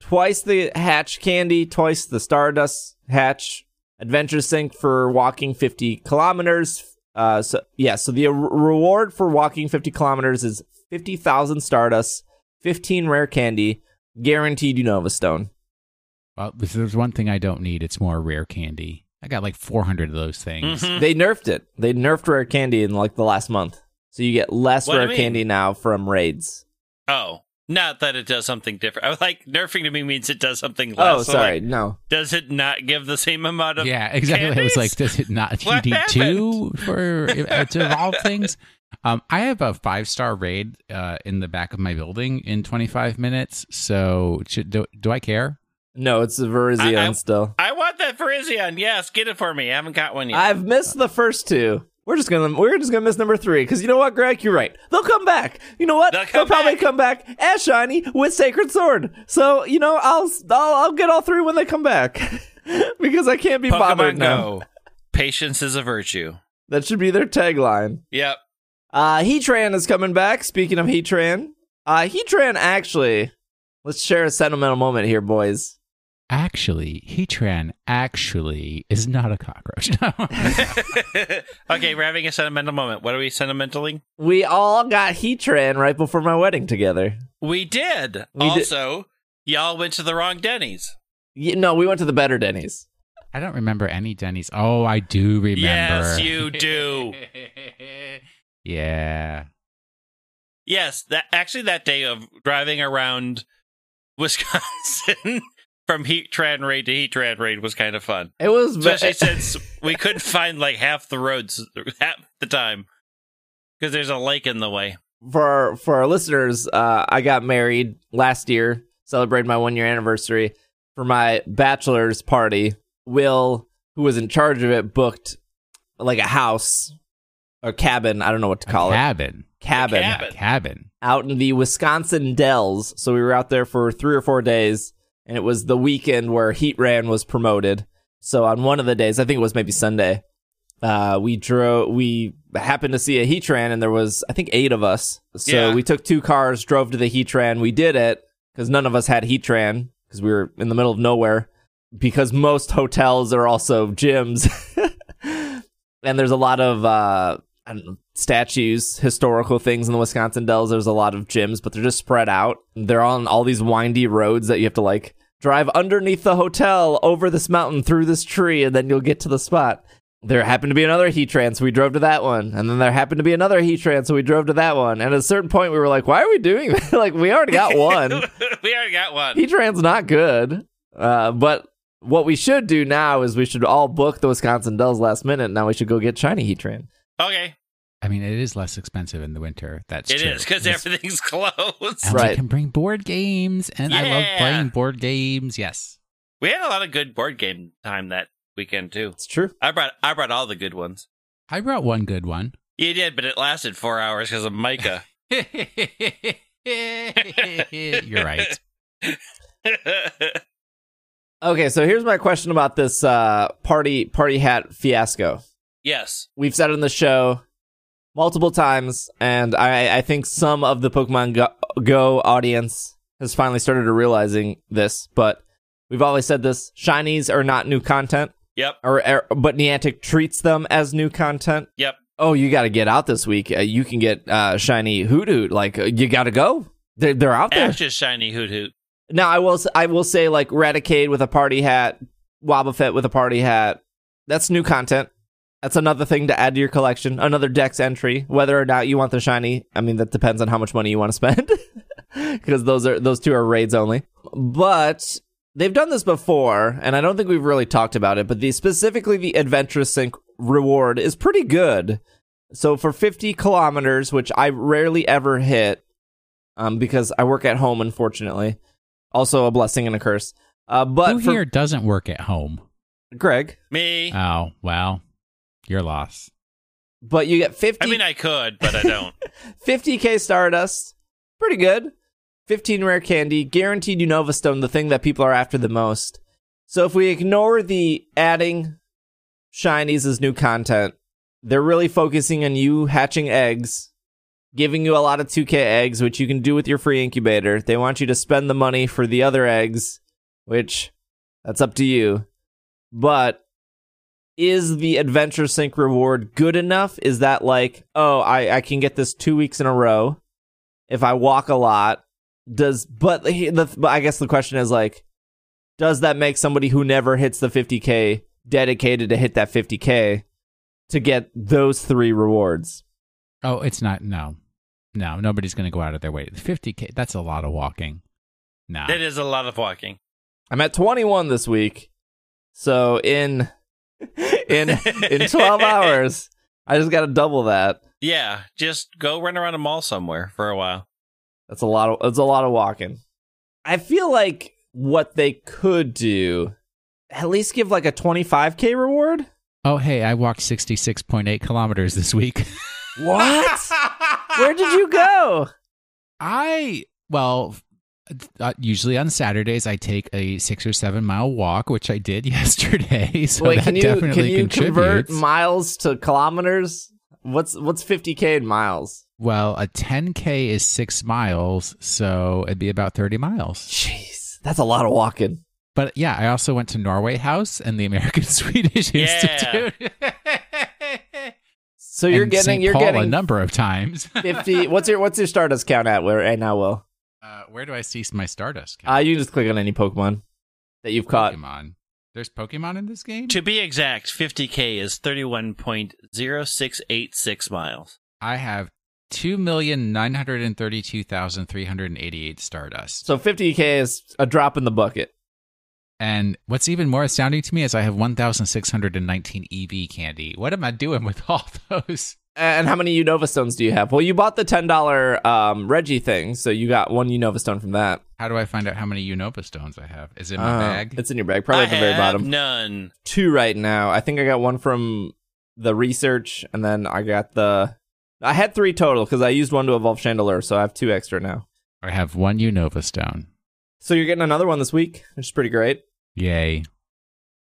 twice the hatch candy, twice the Stardust hatch. Adventure Sync for walking 50 kilometers. Uh, so yeah, so the r- reward for walking 50 kilometers is 50,000 Stardust, 15 rare candy, guaranteed Unova Stone. Well, if there's one thing I don't need, it's more rare candy. I got like 400 of those things. Mhm. They nerfed it. They nerfed rare candy in like the last month. So you get less What rare candy now from raids. Oh, not that it does something different. I was like nerfing to me means it does something less. Oh, sorry. like, no. does it not give the same amount of? Yeah, exactly. I was like, does it not? You need happened? two for uh, to evolve things. Um, I have a five star raid uh, in the back of my building in 25 minutes. So should, do, do I care? No, it's the Virizion I- I- still. I want that Virizion. Yes, get it for me. I haven't got one yet. I've missed the first two. We're just gonna we're just gonna miss number three because you know what, Greg, you're right. They'll come back. You know what? They'll come probably back. come back as shiny with Sacred Sword. So you know, I'll I'll, I'll get all three when they come back because I can't be bothered Pokemon now. Go. Patience is a virtue. That should be their tagline. Yep. Uh, Heatran is coming back. Speaking of Heatran, uh, Heatran actually. Let's share a sentimental moment here, boys. Actually, Heatran actually is not a cockroach. okay, we're having a sentimental moment. What are we sentimentally? We all got Heatran right before my wedding together. We did. We did- also, y'all went to the wrong Denny's. Y- no, we went to the better Denny's. I don't remember any Denny's. Oh, I do remember. Yes, you do. yeah. Yes, that actually that day of driving around Wisconsin from Heatran Raid to Heatran Raid was kind of fun. It was Especially since we couldn't find like half the roads half the time because there's a lake in the way. for our, for our listeners, uh, I got married last year, celebrated my one year anniversary. For my bachelor's party, Will, who was in charge of it, booked like a house or cabin. I don't know what to A call it. cabin. Cabin, A cabin. Cabin. out in the Wisconsin Dells. So we were out there for three or four days, and it was the weekend where Heatran was promoted. So on one of the days, I think it was maybe Sunday, uh, we drove. We happened to see a Heatran, and there was I think eight of us. So Yeah. we took two cars, drove to the Heatran. We did it because none of us had Heatran because we were in the middle of nowhere. Because most hotels are also gyms, and there's a lot of uh, I don't know, statues, historical things in the Wisconsin Dells. There's a lot of gyms, but they're just spread out. They're on all these windy roads that you have to like drive underneath the hotel, over this mountain, through this tree, and then you'll get to the spot. There happened to be another Heatrans, so we drove to that one. And then there happened to be another Heatrans, so we drove to that one. And at a certain point, we were like, why are we doing that? like, we already got one. we already got one. Heatran's not good. Uh, but what we should do now is we should all book the Wisconsin Dells last minute. Now we should go get shiny Heatran. Okay, I mean, it is less expensive in the winter. That's it true. is because everything's closed. and Right. we can bring board games, and I love playing board games. Yes. We had a lot of good board game time that weekend too. It's true. I brought I brought all the good ones. I brought one good one. You did, but it lasted four hours because of Micah. You're right. Okay, so here's my question about this uh, party party hat fiasco. Yes. We've said it in the show multiple times, and I, I think some of the Pokemon Go, Go audience has finally started to realizing this. But we've always said this: shinies are not new content, Yep. or, or but Niantic treats them as new content. Yep. Oh, you got to get out this week. Uh, you can get uh, shiny Hoothoot. Like uh, you got to go. They're they're out there. Ash's shiny Hoothoot. Now I will I will say like Raticate with a party hat, Wobbuffet with a party hat. That's new content. That's another thing to add to your collection. Another Dex entry. Whether or not you want the shiny, I mean that depends on how much money you want to spend. Because those are those two are raids only. But they've done this before, and I don't think we've really talked about it. But the specifically the Adventure Sync reward is pretty good. So for 50 kilometers, which I rarely ever hit, um, because I work at home, unfortunately. Also a blessing and a curse. Uh, but Who for here doesn't work at home? Greg, Me. Oh, well, your loss. but you get 50, I mean, I could, but I don't. 50k Stardust. Pretty good. 15 rare candy, guaranteed Unova Stone, the thing that people are after the most. So if we ignore the adding shinies as new content, they're really focusing on you hatching eggs, giving you a lot of 2k eggs, which you can do with your free incubator. They want you to spend the money for the other eggs, which that's up to you. But is the adventure sync reward good enough? Is that like, oh, I, I can get this two weeks in a row if I walk a lot? Does but the, the but I guess the question is like, does that make somebody who never hits the 50k dedicated to hit that 50k to get those three rewards? Oh, it's not. No, no, nobody's going to go out of their way. 50k. That's a lot of walking. No. That is a lot of walking. I'm at 21 this week, so in in in 12 hours, I just got to double that. Yeah, just go run around a mall somewhere for a while. That's a lot of that's a lot of walking. I feel like what they could do, at least give like a 25k reward. Oh, hey, I walked 66.8 kilometers this week. What? Where did you go? I, well, uh, usually on Saturdays, I take a six or seven mile walk, which I did yesterday. So Wait, that can you definitely can you convert contributes. miles to kilometers? What's what's 50k in miles? well, a 10K is six miles, so it'd be about 30 miles. Jeez, that's a lot of walking. But yeah, I also went to Norway House and the American Swedish Yeah. Institute. So you're And getting St. you're Paul a number of times. 50. What's your what's your Stardust count at where right now? Will Uh, where do I see my Stardust? uh, you can just click on any Pokemon that you've caught. Pokemon. There's Pokemon in this game. To be exact, 50k is 31.0686 miles. I have two million nine hundred and thirty-two thousand three hundred and eighty-eight Stardust. So 50k is a drop in the bucket. And what's even more astounding to me is I have one thousand six hundred and nineteen Eevee candy. What am I doing with all those? And how many Unova stones do you have? Well, you bought the ten dollar um, Reggie thing, so you got one Unova stone from that. How do I find out how many Unova stones I have? Is it in my Uh, bag? It's in your bag, probably I at the very bottom. none. Two right now. I think I got one from the research, and then I got the. I had three total because I used one to evolve Chandelure, so I have two extra now. I have one Unova stone. So you're getting another one this week, which is pretty great. Yay.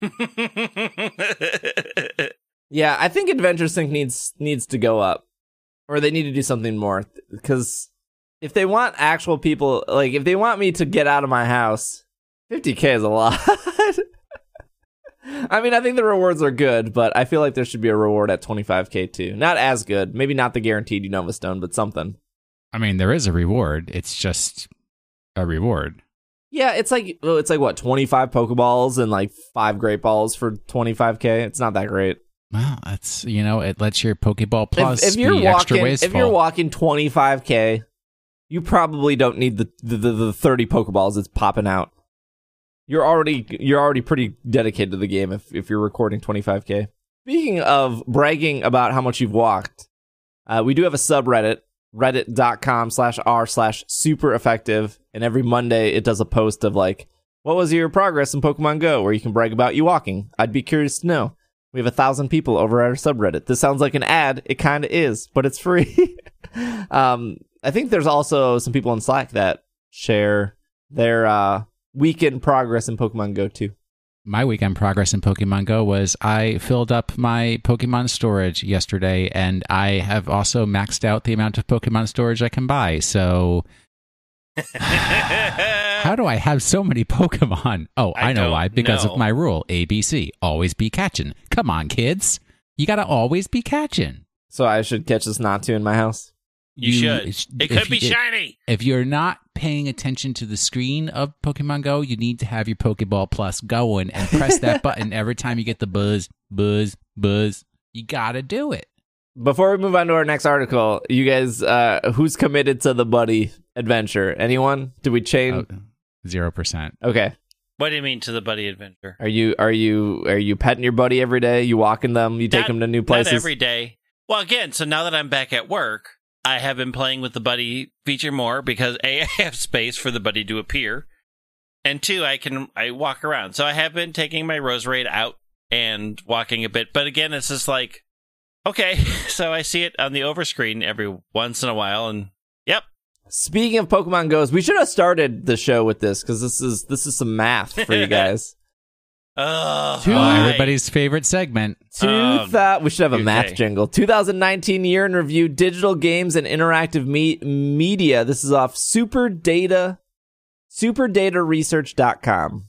Yeah, I think Adventure Sync needs needs to go up, or they need to do something more. Because if they want actual people, like if they want me to get out of my house, 50k is a lot. I mean, I think the rewards are good, but I feel like there should be a reward at 25k too. Not as good, maybe not the guaranteed Unova Stone, but something. I mean, there is a reward. It's just a reward. Yeah, it's like it's like what 25 Pokeballs and like five Great Balls for 25k. It's not that great. Well, that's you know, it lets your Pokeball Plus if, if you're be extra walking, wasteful. if you're walking 25k, you probably don't need the, the the the 30 Pokeballs that's popping out. You're already you're already pretty dedicated to the game if if you're recording 25k. Speaking of bragging about how much you've walked, uh, we do have a subreddit reddit.com slash r slash super effective and every monday it does a post of like what was your progress in pokemon go where you can brag about you walking i'd be curious to know we have a thousand people over at our subreddit. This sounds like an ad. It kind of is, but it's free. um, I think there's also some people in Slack that share their uh, weekend progress in Pokemon Go too. my weekend progress in Pokemon Go was I filled up my Pokemon storage yesterday, and I have also maxed out the amount of Pokemon storage I can buy. So, how do I have so many Pokemon? Oh, I, I know why. Because know. of my rule ABC always be catching. Come on, kids. You got to always be catching. So I should catch this Natu in my house. You, should. it's- It could be you- shiny. If you're not paying attention to the screen of Pokemon Go, you need to have your Pokeball Plus going and press that button every time you get the buzz, buzz, buzz. You gotta do it. Before we move on to our next article, you guys, uh, who's committed to the buddy adventure? Anyone? Did we change? Oh, Zero percent. Okay. What do you mean to the buddy adventure? Are you are you are you petting your buddy every day? You walking them? You take Not- them to new places? Not every day. Well, again, so now that I'm back at work, I have been playing with the buddy feature more because A, I have space for the buddy to appear. And two, I can I walk around. So I have been taking my Roserade out and walking a bit. But again, it's just like okay, so I see it on the overscreen every once in a while and yep. Speaking of Pokemon Goes, we should have started the show with this because this is this is some math for you guys. Ugh, Two- Oh, everybody's favorite segment. Two Um, thou- we should have a math jingle. 2019 year in review, digital games and interactive me- media. This is off Super Data, superdataresearch.com.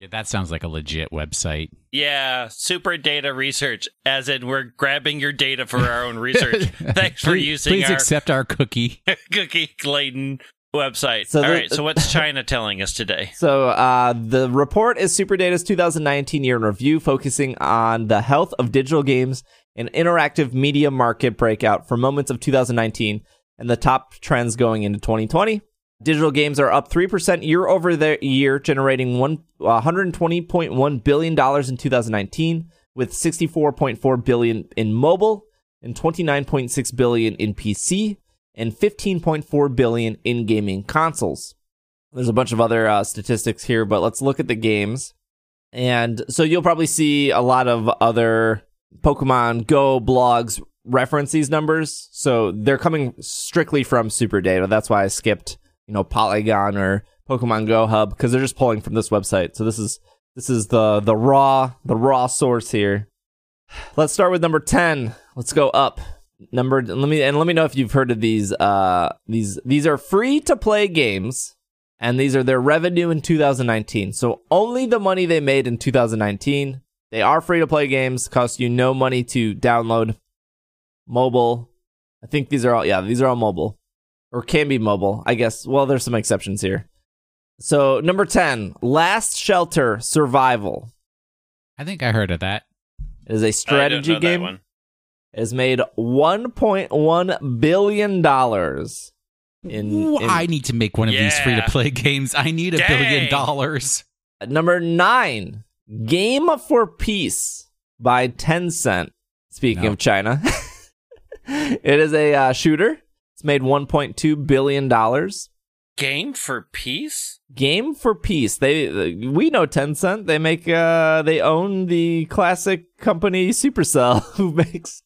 Yeah, that sounds like a legit website. Yeah, super data research, as in we're grabbing your data for our own research. Thanks for please, using Please our accept our cookie. cookie laden website. So All the- right, so what's China telling us today? So uh, the report is Superdata's 2019 year in review, focusing on the health of digital games and interactive media market breakout for moments of 2019 and the top trends going into 2020. Digital games are up 3% year over year, generating one, $120.1 billion in 2019, with 64.4 billion in mobile and 29.6 billion in PC and 15.4 billion in gaming consoles. There's a bunch of other uh, statistics here, but let's look at the games. And so you'll probably see a lot of other Pokemon Go blogs reference these numbers. So they're coming strictly from Super Data. That's why I skipped, you know, Polygon or Pokemon Go Hub because they're just pulling from this website. So this is this is the the raw the raw source here. Let's start with number 10. Let's go up. Number let me and let me know if you've heard of these uh these these are free to play games and these are their revenue in 2019. So only the money they made in 2019. They are free to play games, cost you no money to download. Mobile. I think these are all yeah, these are all mobile. Or can be mobile, I guess. Well, there's some exceptions here. So, number 10, Last Shelter Survival. I think I heard of that. It is a strategy I know that game. one. It has made 1.1 billion dollars in, Ooh, in I need to make one of these free to play games. I need a Dang. billion dollars. Number nine, Game for Peace by Tencent. Speaking No. of China, it is a uh, shooter. It's made 1.2 billion dollars. Game for peace? Game for Peace. They we know Tencent. They make uh they own the classic company Supercell who makes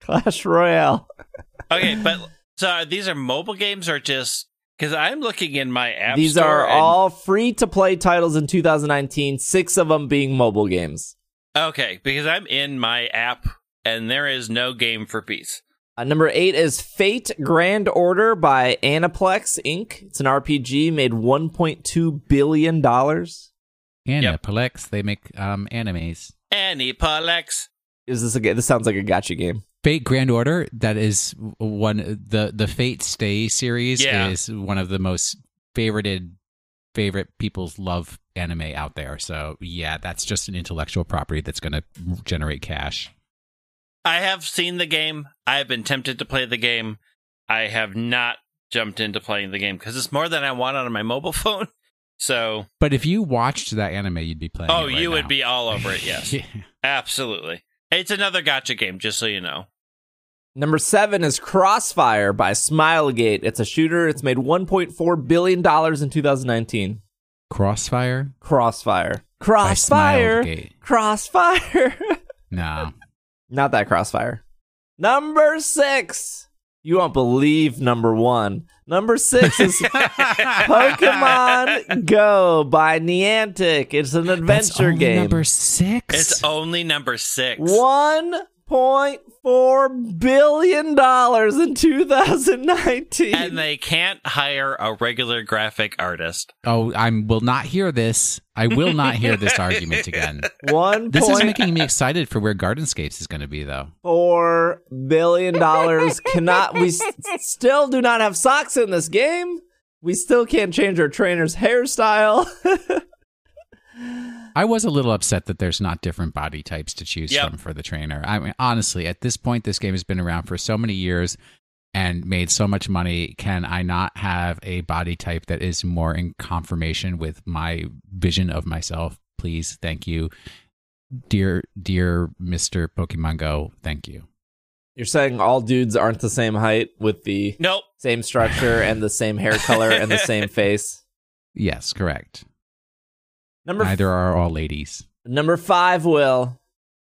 Clash Royale. Okay, but so are these are mobile games or just because I'm looking in my app These are all free to play titles in 2019. Six of them being mobile games. okay because I'm in my app and there is no game for peace. Uh, number eight is Fate Grand Order by Aniplex Inc. It's an RPG made 1.2 billion dollars. Aniplex, they make um, animes. Aniplex. Is this a ga- this sounds like a gacha game? Fate Grand Order, that is one the the Fate Stay series Yeah. is one of the most favorited favorite people's love anime out there. So yeah, that's just an intellectual property that's going to generate cash. I have seen the game. I have been tempted to play the game. I have not jumped into playing the game because it's more than I want on my mobile phone. So, But if you watched that anime, you'd be playing. oh, it right you would be all over it. Yes, Yeah. absolutely. It's another gacha game, just so you know. Number seven is Crossfire by Smilegate. It's a shooter. It's made 1.4 billion dollars in 2019. Crossfire Crossfire. Crossfire. Crossfire. No, Not that Crossfire. Number six. You won't believe number one. Number six is Pokemon Go by Niantic. It's an That's adventure only game. Number six. It's only number six. One 1.4 billion dollars in 2019. And they can't hire a regular graphic artist. Oh, I will not hear this. I will not hear this argument again. One This is making me excited for where Gardenscapes is going to be, though. four billion dollars cannot. We s- still do not have socks in this game. We still can't change our trainer's hairstyle. I was a little upset that there's not different body types to choose Yep. from for the trainer. I mean, honestly, at this point, this game has been around for so many years and made so much money. Can I not have a body type that is more in confirmation with my vision of myself? Please, thank you, dear, dear Mister Pokemon Go. Thank you. You're saying all dudes aren't the same height with the Nope. same structure and the same hair color and the same face. Yes, correct. Number Neither are all ladies. Number five, Will.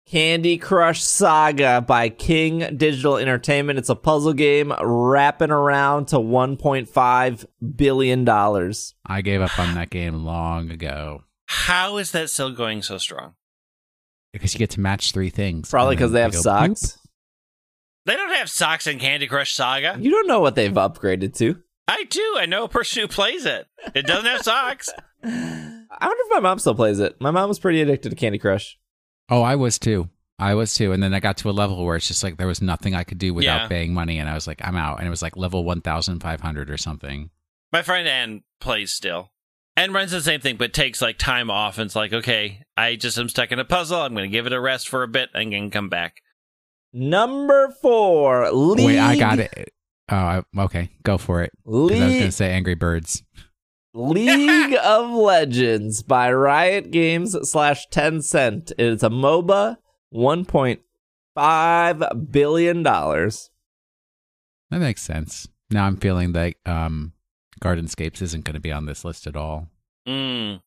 Candy Crush Saga by King Digital Entertainment. It's a puzzle game wrapping around to $1.5 billion. I gave up on that game long ago How is that still going so strong? because you get to match three things. Probably because they have go socks. boop. They don't have socks in Candy Crush Saga. You don't know what they've upgraded to. I do. I know a person who plays it. It doesn't have socks. I wonder if my mom still plays it. My mom was pretty addicted to Candy Crush. Oh, I was too. I was too. And then I got to a level where it's just like there was nothing I could do without Yeah. paying money. And I was like, I'm out. And it was like level 1,500 or something. My friend Ann plays still and runs the same thing, but takes like time off and it's like, okay, I just am stuck in a puzzle. I'm going to give it a rest for a bit and then come back. Number four, League. Wait, I got it. Oh, I, okay. Go for it. 'Cause I was going League, to say Angry Birds. League of Legends by Riot Games slash Tencent. It's a MOBA, $1.5 billion. That makes sense. Now I'm feeling that um, Gardenscapes isn't going to be on this list at all. Mm.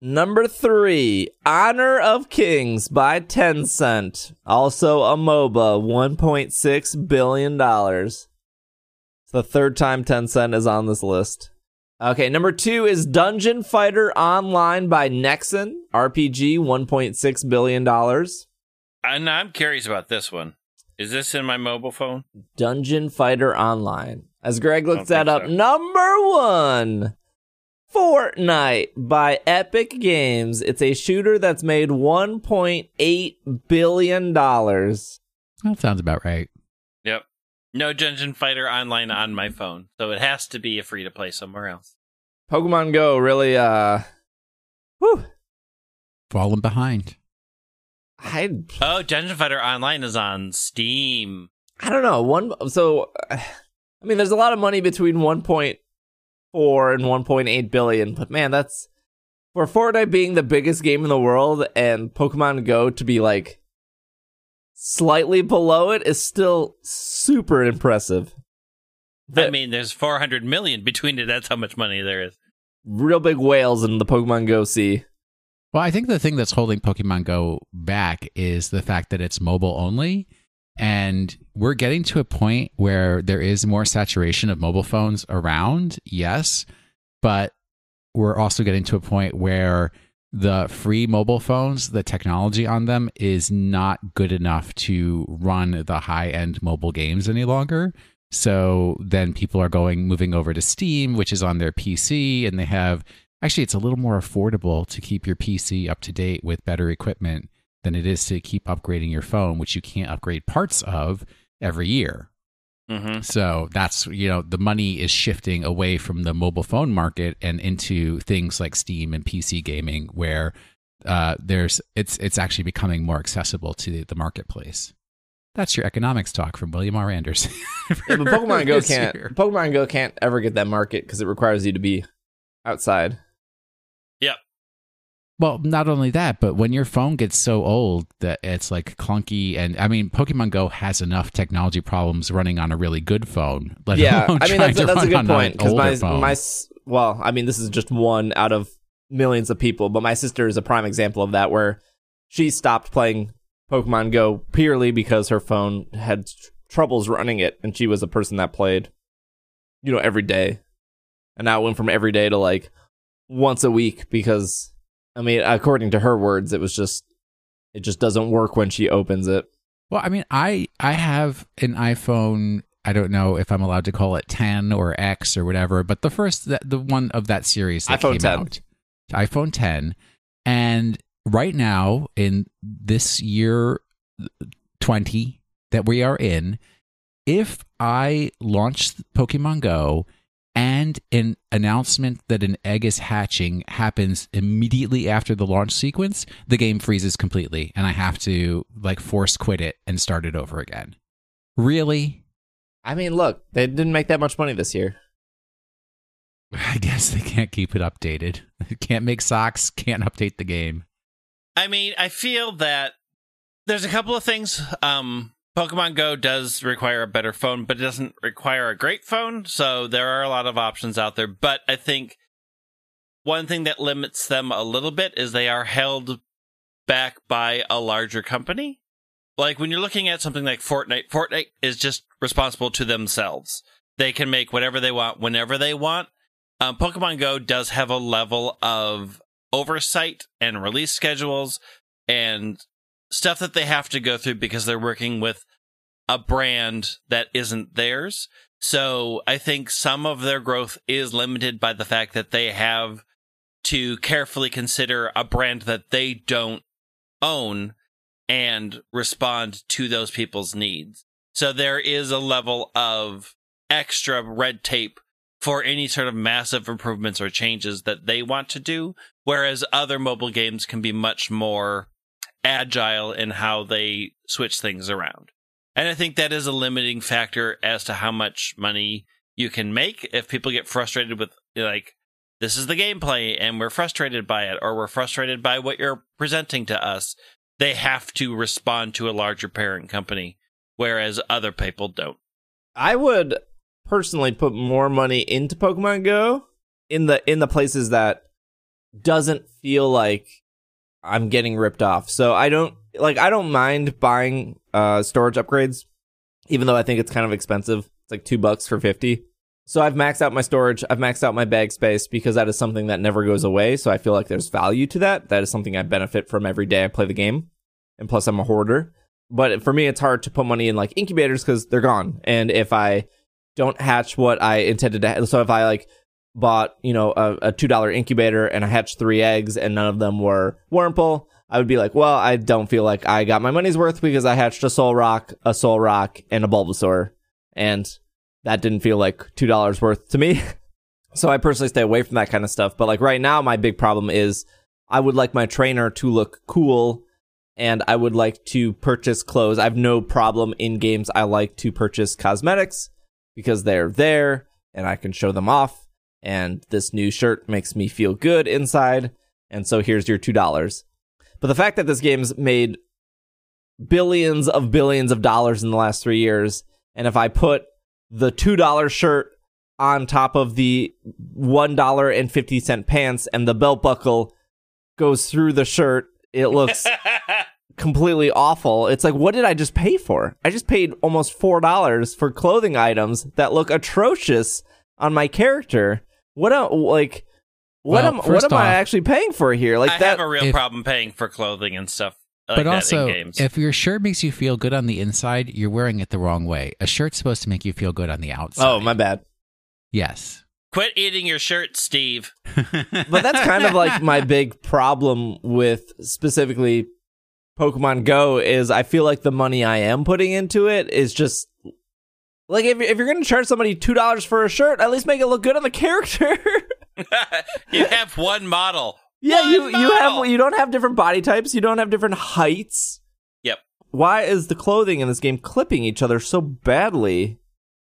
Number three, Honor of Kings by Tencent. Also a MOBA, $1.6 billion. It's the third time Tencent is on this list. Okay, number two is Dungeon Fighter Online by Nexon. RPG, $1.6 billion. And I'm curious about this one. Is this in my mobile phone? Dungeon Fighter Online. As Greg looks that up, so. number one, Fortnite by Epic Games. It's a shooter that's made $1.8 billion. That sounds about right. Yep. No Dungeon Fighter Online on my phone, so it has to be a free to play somewhere else. Pokemon Go really, uh, whew, Falling behind. I, Oh, Dungeon Fighter Online is on Steam. I don't know. One, so, I mean, there's a lot of money between 1.4 and 1.8 billion, but man, that's for Fortnite being the biggest game in the world and Pokemon Go to be like slightly below it is still super impressive. I mean, there's 400 million between it. That's how much money there is. real big whales in the Pokemon Go sea. Well, I think the thing that's holding Pokemon Go back is the fact that it's mobile only. And we're getting to a point where there is more saturation of mobile phones around, yes. But we're also getting to a point where the free mobile phones, the technology on them is not good enough to run the high end mobile games any longer. So then people are going, moving over to Steam, which is on their PC, and they have actually it's a little more affordable to keep your PC up to date with better equipment than it is to keep upgrading your phone, which you can't upgrade parts of every year. Mm-hmm. So that's you know the money is shifting away from the mobile phone market and into things like Steam and PC gaming, where uh, there's it's it's actually becoming more accessible to the marketplace. That's your economics talk from William R. Anderson. Yeah, but Pokemon Go can't. year. Pokemon Go can't ever get that market because it requires you to be outside. Well, not only that, but when your phone gets so old that it's like clunky, and I mean, Pokemon Go has enough technology problems running on a really good phone. Let yeah, I mean that's, to that's a good point because my phone. my well, I mean this is just one out of millions of people, but my sister is a prime example of that where she stopped playing Pokemon Go purely because her phone had tr- troubles running it, and she was a person that played, you know, every day, and now it went from every day to like once a week because I mean, according to her words, it was just it just doesn't work when she opens it. Well, I mean, I I have an iPhone. I don't know if I'm allowed to call it 10 or X or whatever, but the first the, the one of that series that iPhone came 10. out, iPhone 10, and right now in this year 20 that we are in, if I launch Pokemon Go and an announcement that an egg is hatching happens immediately after the launch sequence, the game freezes completely and I have to like force quit it and start it over again. Really? I mean, look, they didn't make that much money this year. I guess they can't keep it updated. can't make socks, can't update the game. I mean, I feel that there's a couple of things. Um, Pokemon Go does require a better phone, but it doesn't require a great phone. So there are a lot of options out there. But I think one thing that limits them a little bit is they are held back by a larger company. Like when you're looking at something like Fortnite, Fortnite is just responsible to themselves. They can make whatever they want whenever they want. Um, Pokemon Go does have a level of oversight and release schedules and stuff that they have to go through because they're working with a brand that isn't theirs. So I think some of their growth is limited by the fact that they have to carefully consider a brand that they don't own and respond to those people's needs. So there is a level of extra red tape for any sort of massive improvements or changes that they want to do, whereas other mobile games can be much more agile in how they switch things around. And I think that is a limiting factor as to how much money you can make if people get frustrated with like this is the gameplay and we're frustrated by it or we're frustrated by what you're presenting to us. They have to respond to a larger parent company whereas other people don't. I would personally put more money into Pokemon Go in the in the places that doesn't feel like I'm getting ripped off. So I don't like I don't mind buying uh storage upgrades even though I think it's kind of expensive. It's like 2 bucks for 50. So I've maxed out my storage, I've maxed out my bag space because that is something that never goes away, so I feel like there's value to that. That is something I benefit from every day I play the game. And plus I'm a hoarder. But for me it's hard to put money in like incubators cuz they're gone. And if I don't hatch what I intended to. Ha- so if I like bought, you know, a, a two dollar incubator and I hatched three eggs and none of them were Wurmple, I would be like, well, I don't feel like I got my money's worth because I hatched a Solrock, a Solrock, and a Bulbasaur, and that didn't feel like two dollars worth to me. so I personally stay away from that kind of stuff. But like right now, my big problem is I would like my trainer to look cool and I would like to purchase clothes. I have no problem in games. I like to purchase cosmetics because they're there and I can show them off. And this new shirt makes me feel good inside. And so here's your $2. But the fact that this game's made billions of billions of dollars in the last three years, and if I put the $2 shirt on top of the $1.50 pants and the belt buckle goes through the shirt, it looks completely awful. It's like, what did I just pay for? I just paid almost four dollars for clothing items that look atrocious on my character. What a like, what Well, am what first am I actually paying for here? Like I that. have a real if- problem paying for clothing and stuff like but that also, in games. if your shirt makes you feel good on the inside, you're wearing it the wrong way. A shirt's supposed to make you feel good on the outside. oh, my bad. Yes. Quit eating your shirt, Steve. But that's kind of like my big problem with specifically Pokemon Go is I feel like the money I am putting into it is just like if if you're gonna charge somebody two dollars for a shirt, at least make it look good on the character. you have one model. Yeah, One you you have you don't have different body types, you don't have different heights. Yep. Why is the clothing in this game clipping each other so badly?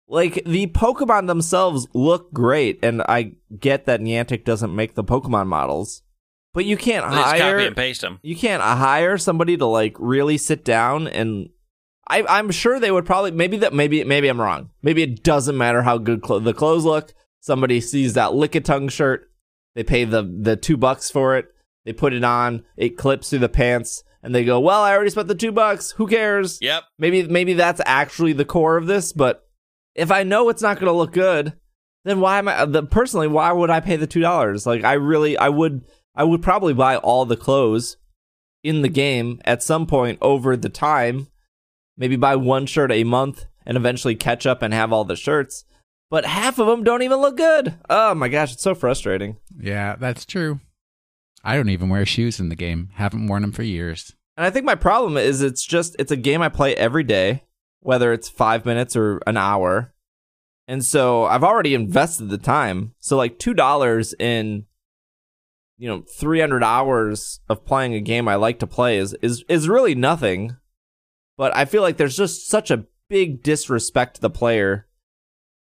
Like the Pokemon themselves look great, and I get that Niantic doesn't make the Pokemon models, but you can't They just copy hire and paste them. you can't uh, hire somebody to like really sit down and. I, I'm sure they would probably maybe that maybe maybe I'm wrong. Maybe it doesn't matter how good clo- the clothes look. Somebody sees that Lickitung shirt, they pay the the two bucks for it. They put it on, it clips through the pants, and they go, "Well, I already spent the two bucks. Who cares?" Yep. Maybe maybe that's actually the core of this. But if I know it's not going to look good, then why am I? Uh, the, personally, why would I pay the two dollars? Like I really, I would, I would probably buy all the clothes in the game at some point over the time. maybe buy one shirt a month and eventually catch up and have all the shirts. But half of them don't even look good. Oh my gosh, it's so frustrating. Yeah, that's true. I don't even wear shoes in the game. Haven't worn them for years. And I think my problem is it's just it's a game I play every day, whether it's 5 minutes or an hour. And so I've already invested the time. So like $2 in you know 300 hours of playing a game I like to play is is is really nothing. But I feel like there's just such a big disrespect to the player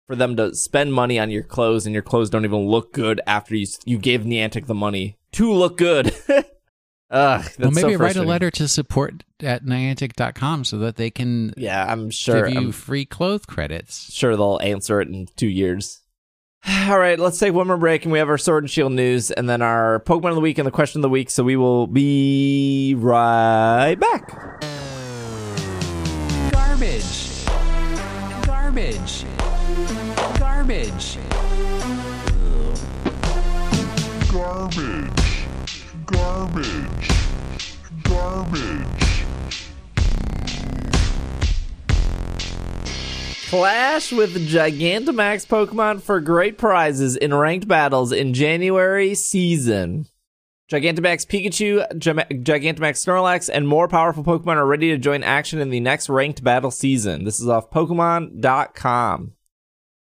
for them to spend money on your clothes and your clothes don't even look good after you you gave Niantic the money to look good. Ugh, that's well, maybe so write a letter to support at Niantic.com so that they can Yeah, I'm sure. give you I'm free clothes credits. sure they'll answer it in two years. All right, let's take one more break, and we have our Sword and Shield news, and then our Pokemon of the week and the question of the week. So we will be right back. Garbage. Garbage. Garbage. Garbage. Garbage. Garbage. Clash with Gigantamax Pokemon for great prizes in ranked battles in January season. Gigantamax Pikachu, Gigantamax Snorlax, and more powerful Pokemon are ready to join action in the next ranked battle season. This is off Pokemon.com.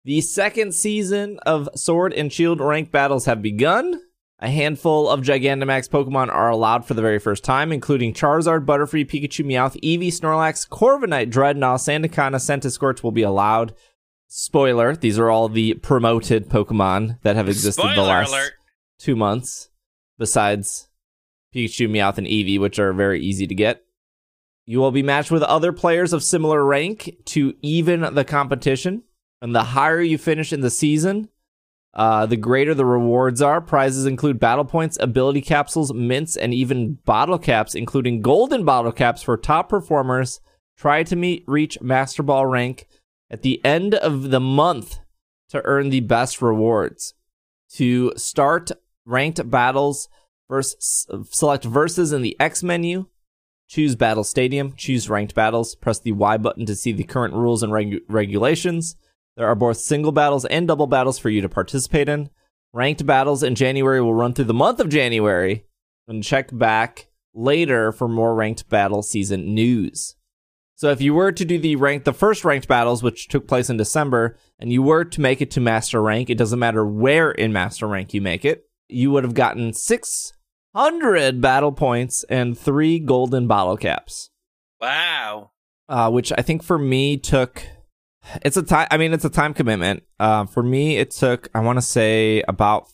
The second season of Sword and Shield ranked battles have begun. A handful of Gigantamax Pokemon are allowed for the very first time, including Charizard, Butterfree, Pikachu, Meowth, Eevee, Snorlax, Corviknight, Drednaw, Sandaconda, Centiskorch will be allowed. Spoiler, these are all the promoted Pokemon that have existed Spoiler the last alert. two months, besides Pikachu, Meowth, and Eevee, which are very easy to get. You will be matched with other players of similar rank to even the competition. And the higher you finish in the season, uh, the greater the rewards are. Prizes include battle points, ability capsules, mints, and even bottle caps, including golden bottle caps for top performers. Try to meet reach Master Ball rank at the end of the month to earn the best rewards. To start ranked battles, verse, select verses in the X menu. Choose Battle Stadium. Choose Ranked Battles. Press the Y button to see the current rules and regu- regulations. There are both single battles and double battles for you to participate in. Ranked battles in January will run through the month of January. And check back later for more ranked battle season news. So if you were to do the rank the first ranked battles, which took place in December, and you were to make it to master rank, it doesn't matter where in master rank you make it, you would have gotten 600 battle points and three golden bottle caps Wow. uh, which I think for me took. It's a time. I mean, it's a time commitment. Uh, for me, it took. I want to say about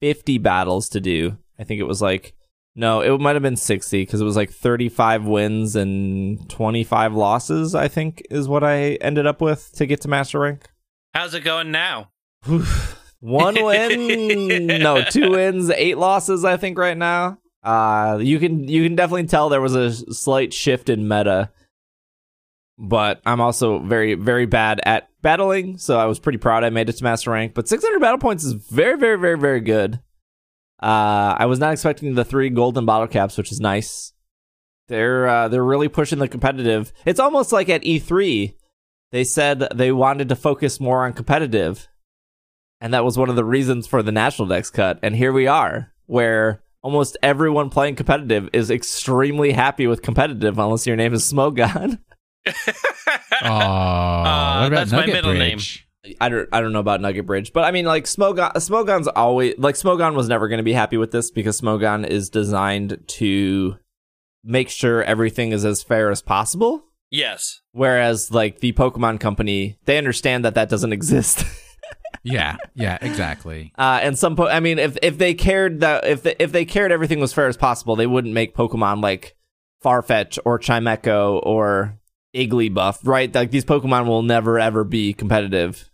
fifty battles to do. I think it was like no, it might have been sixty because it was like thirty-five wins and twenty-five losses. I think is what I ended up with to get to master rank. How's it going now? One win, no, two wins, eight losses. I think right now. Uh, you can you can definitely tell there was a slight shift in meta, but I'm also very very bad at battling, so I was pretty proud I made it to master rank. But 600 battle points is very very very very good. Uh, I was not expecting the three golden bottle caps, which is nice. They're uh, they're really pushing the competitive. It's almost like at E3, they said they wanted to focus more on competitive, and that was one of the reasons for the national dex cut. And here we are, where almost everyone playing competitive is extremely happy with competitive, unless your name is Smogon. Oh, Uh, what about that's my Nugget middle name. I don't I don't know about Nugget Bridge, but I mean like Smogon Smogon's always like Smogon was never going to be happy with this because Smogon is designed to make sure everything is as fair as possible. yes. Whereas like the Pokemon company, they understand that that doesn't exist. Yeah, yeah, exactly. Uh, and some, po- I mean, if if they cared that if they, if they cared everything was fair as possible, they wouldn't make Pokemon like Farfetch or Chimecho or Igglybuff, right? Like these Pokemon will never ever be competitive.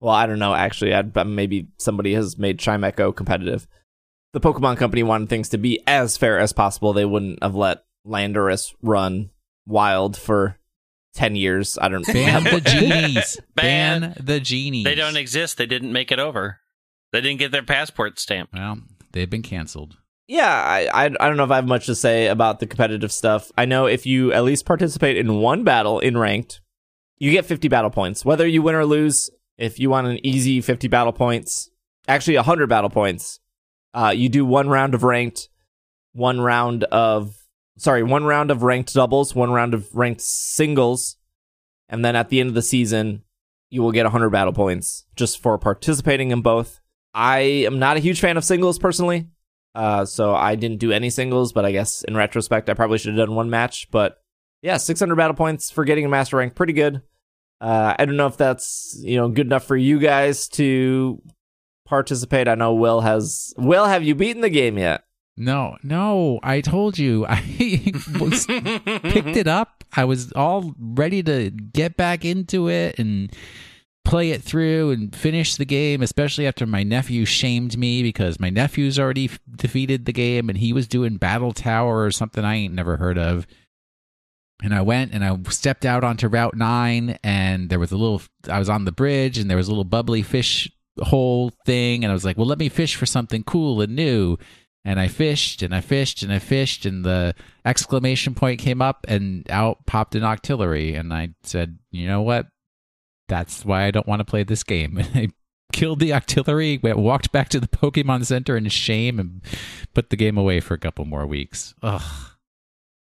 Well, I don't know. Actually, I'd, maybe somebody has made Chimecho competitive. The Pokemon Company wanted things to be as fair as possible. They wouldn't have let Landorus run wild for ten years. I don't. Ban the genies. Ban- Ban the genies. They don't exist. They didn't make it over. They didn't get their passport stamp. Well, they've been canceled. Yeah, I, I I don't know if I have much to say about the competitive stuff. I know if you at least participate in one battle in ranked, you get 50 battle points. Whether you win or lose, if you want an easy 50 battle points, actually 100 battle points, uh, you do one round of ranked, one round of sorry, one round of ranked doubles, one round of ranked singles, and then at the end of the season, you will get 100 battle points just for participating in both. I am not a huge fan of singles personally. Uh, so I didn't do any singles, but I guess in retrospect, I probably should have done one match. But yeah, 600 battle points for getting a master rank, pretty good. Uh, I don't know if that's you know good enough for you guys to participate. I know Will has. Will, have you beaten the game yet? No, no, I told you. I was, picked it up. I was all ready to get back into it and play it through and finish the game, especially after my nephew shamed me because my nephew's already f- defeated the game and he was doing Battle Tower or something I ain't never heard of. And I went and I stepped out onto Route 9 and there was a little I was on the bridge and there was a little bubbly fish hole thing and I was like, "Well, let me fish for something cool and new." And I fished and I fished and I fished and the exclamation point came up and out popped an octillery and I said, "You know what? That's why I don't want to play this game." I killed the octillery, went walked back to the Pokemon Center in shame and put the game away for a couple more weeks. Ugh.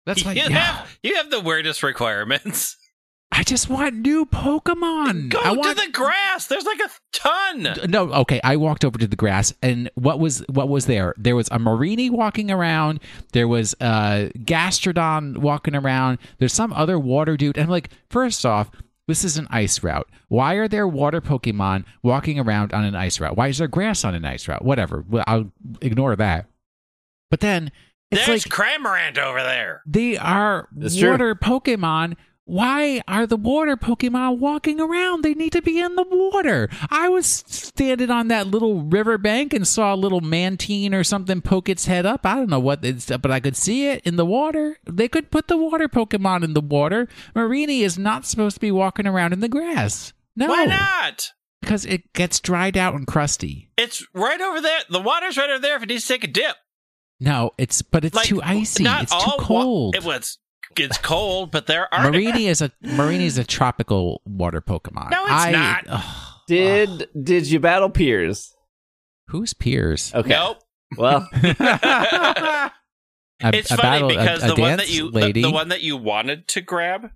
That's why you yeah. have you have the weirdest requirements. I just want new Pokemon. Go I want to the grass. There's like a ton. no okay i walked over to the grass and what was what was there there was a Mareanie walking around there was a gastrodon walking around there's some other water dude and i'm like first off this is an ice route why are there water pokemon walking around on an ice route why is there grass on an ice route whatever well, i'll ignore that but then it's There's like Cramorant over there. they are It's true. water Pokemon. Why are the water Pokemon walking around? They need to be in the water. I was standing on that little riverbank and saw a little mantine or something poke its head up. I don't know what it's, but I could see it in the water. They could put the water Pokemon in the water. Mareanie is not supposed to be walking around in the grass. No, Why not? Because it gets dried out and crusty. It's right over there. The water's right over there if it needs to take a dip. No, it's but it's Like too icy. It's too all wa- cold. it was. It's cold, but there are Mareanie is a Mareanie is a tropical water Pokemon. No, it's I- not. ugh. Did did you battle Piers? who's Piers? Okay. Nope. Well, A- it's a funny battle- because a the one that you the, lady, the one that you wanted to grab,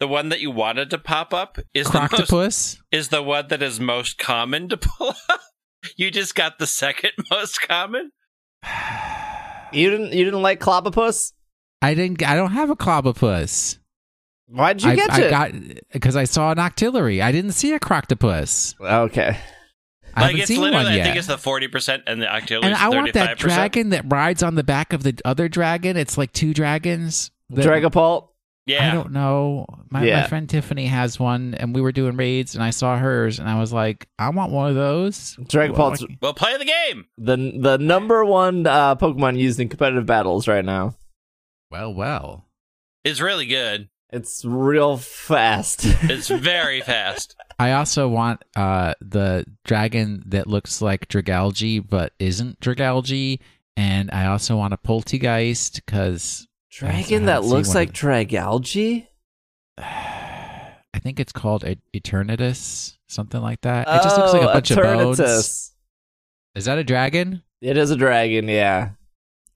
the one that you wanted to pop up is the most is the one that is most common to pull up. You just got the second most common. you didn't you didn't like Clobopus? I didn't. I don't have a Clobopus. Why'd you I, get I it? got because I saw an Octillery. I didn't see a Croctopus. okay. I like haven't it's seen literally, one I think it's the forty percent, and the Octillery and is I want thirty-five that percent. dragon that rides on the back of the other dragon. It's like two dragons. that- Dragapult. Yeah. I don't know. My, my friend Tiffany has one, and we were doing raids, and I saw hers, and I was like, I want one of those. Dragapult's Well, well, play the game. the the number one uh, Pokemon used in competitive battles right now. Well, well. It's really good. It's real fast. It's very fast. I also want uh the dragon that looks like Dragalge but isn't Dragalge, and I also want a Polteageist because Dragon that looks like Dragalge. I think it's called Eternatus, something like that. It just looks like a Oh, bunch of bones. Is that a dragon? It is a dragon, yeah.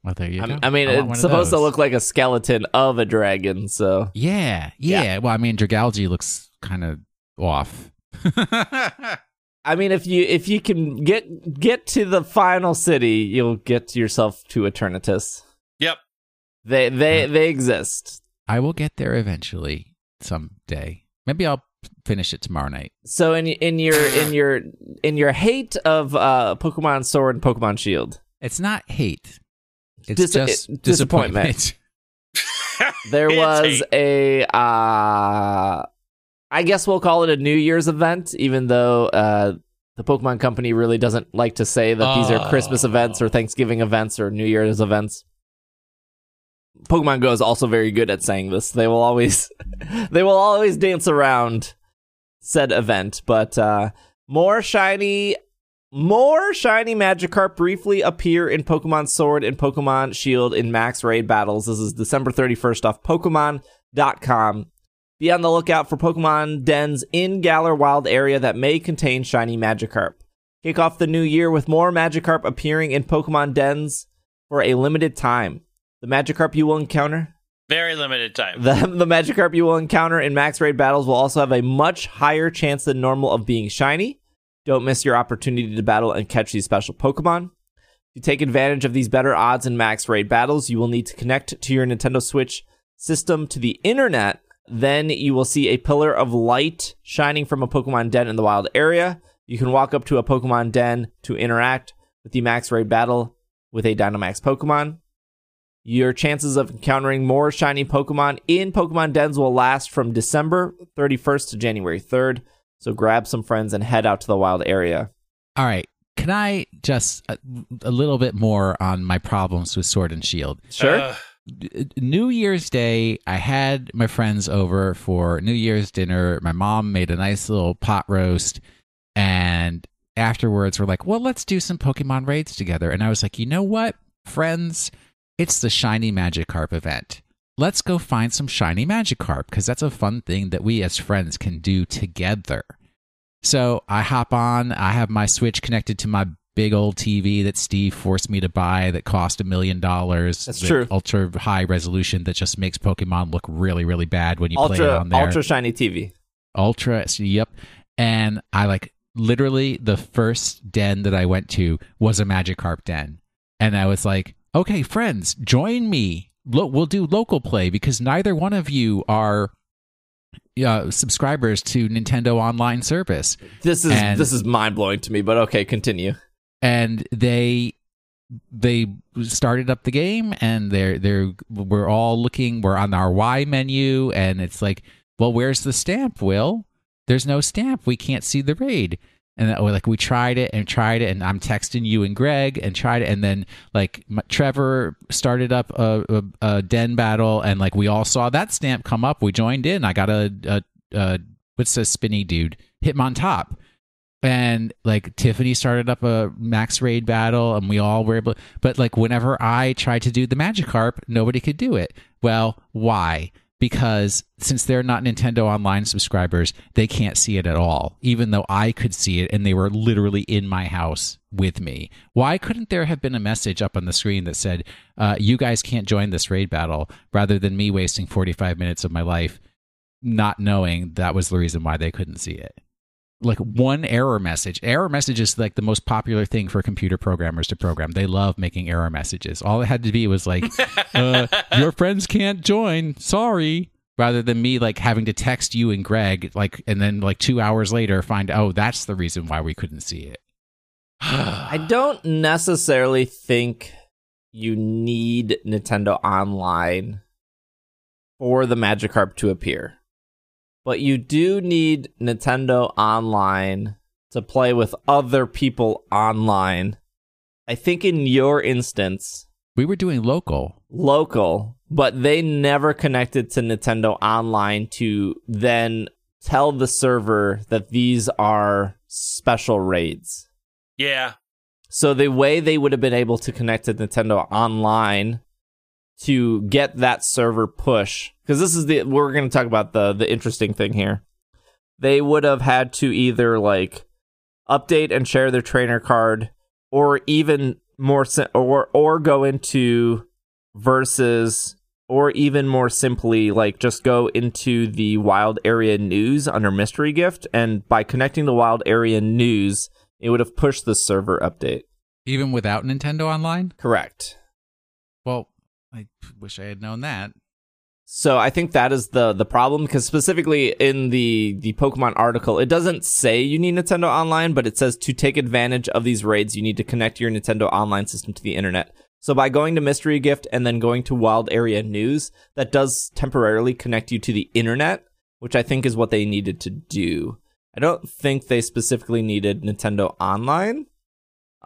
Well, there you I, go. I mean, want one it's supposed to look like a skeleton of a dragon, so Yeah, yeah, Well, I mean, Dragalge looks kind of off. I mean, if you if you can get get to the final city, you'll get yourself to Eternatus. Yep. They they Yeah. they exist. I will get there eventually, someday. Maybe I'll finish it tomorrow night. So in in your in your in your hate of uh Pokemon Sword and Pokemon Shield, It's not hate. It's Dis- just it- disappointment. disappointment. there was hate. a uh I guess we'll call it a New Year's event, even though uh the Pokemon Company really doesn't like to say that these are Christmas Oh. events or Thanksgiving events or New Year's events. Pokemon Go is also very good at saying this. They will always they will always dance around said event, but uh more shiny more shiny Magikarp briefly appear in Pokemon Sword and Pokemon Shield in max raid battles. This is December 31st off Pokemon.com. Be on the lookout for Pokemon dens in Galar Wild area that may contain shiny Magikarp. Kick off the new year with more Magikarp appearing in Pokemon dens for a limited time. The Magikarp you will encounter Very limited time. the, the Magikarp you will encounter in max raid battles will also have a much higher chance than normal of being shiny. Don't miss your opportunity to battle and catch these special Pokemon. To take advantage of these better odds in max raid battles, you will need to connect to your Nintendo Switch system to the internet. Then you will see a pillar of light shining from a Pokemon den in the wild area. You can walk up to a Pokemon den to interact with the max raid battle with a Dynamax Pokemon. Your chances of encountering more shiny Pokemon in Pokemon dens will last from December 31st to January 3rd. So grab some friends and head out to the wild area. All right. Can I just a, a little bit more on my problems with Sword and Shield? Sure. Ugh. New Year's Day, I had my friends over for New Year's dinner. My mom made a nice little pot roast, and afterwards, we're like, "Well, let's do some Pokemon raids together." And I was like, "You know what, friends? It's the Shiny Magikarp event. Let's go find some Shiny Magikarp because that's a fun thing that we as friends can do together." So I hop on. I have my Switch connected to my big old TV that Steve forced me to buy that cost a million dollars. That's true. Ultra high resolution that just makes Pokemon look really, really bad when you play it ultra on there. ultra shiny TV. Ultra, yep. And I like literally the first den that I went to was a Magikarp den. And I was like, okay, friends, join me. Lo- we'll do local play because neither one of you are uh, subscribers to Nintendo Online service. This is And- this is mind blowing to me, but okay, continue. and they they started up the game and they're they're we're all looking we're on our y menu and it's like well where's the stamp will there's no stamp we can't see the raid and like we tried it and tried it and i'm texting you and greg and tried it and then like m- trevor started up a, a, a den battle and like we all saw that stamp come up we joined in i got a, a, a what's a spinny dude hit him on top and like Tiffany started up a max raid battle and we all were able but like whenever I tried to do the Magikarp nobody could do it. Well, why? Because since they're not Nintendo Online subscribers, they can't see it at all, even though I could see it and they were literally in my house with me. Why couldn't there have been a message up on the screen that said, uh, you guys can't join this raid battle, rather than me wasting 45 minutes of my life not knowing that was the reason why they couldn't see it? Like one error message. Error message is like the most popular thing for computer programmers to program. They love making error messages. All it had to be was like, uh, "Your friends can't join. Sorry." Rather than me like having to text you and Greg like, and then like two hours later find oh that's the reason why we couldn't see it. I don't necessarily think you need Nintendo Online for the Magikarp to appear. But you do need Nintendo Online to play with other people online. I think in your instance, we were doing local. local, but they never connected to Nintendo Online to then tell the server that these are special raids. Yeah. So the way they would have been able to connect to Nintendo Online to get that server push, because this is the we're going to talk about the the interesting thing here. They would have had to either like update and share their trainer card, or even more or or go into versus or even more simply like just go into the wild area news under mystery gift and by connecting the wild area news it would have pushed the server update Even without Nintendo Online? correct I wish I had known that. so i think that is the the problem because specifically in the the pokemon article it doesn't say you need nintendo online but it says to take advantage of these raids you need to connect your nintendo online system to the internet so by going to mystery gift and then going to wild area news that does temporarily connect you to the internet which i think is what they needed to do i don't think they specifically needed nintendo online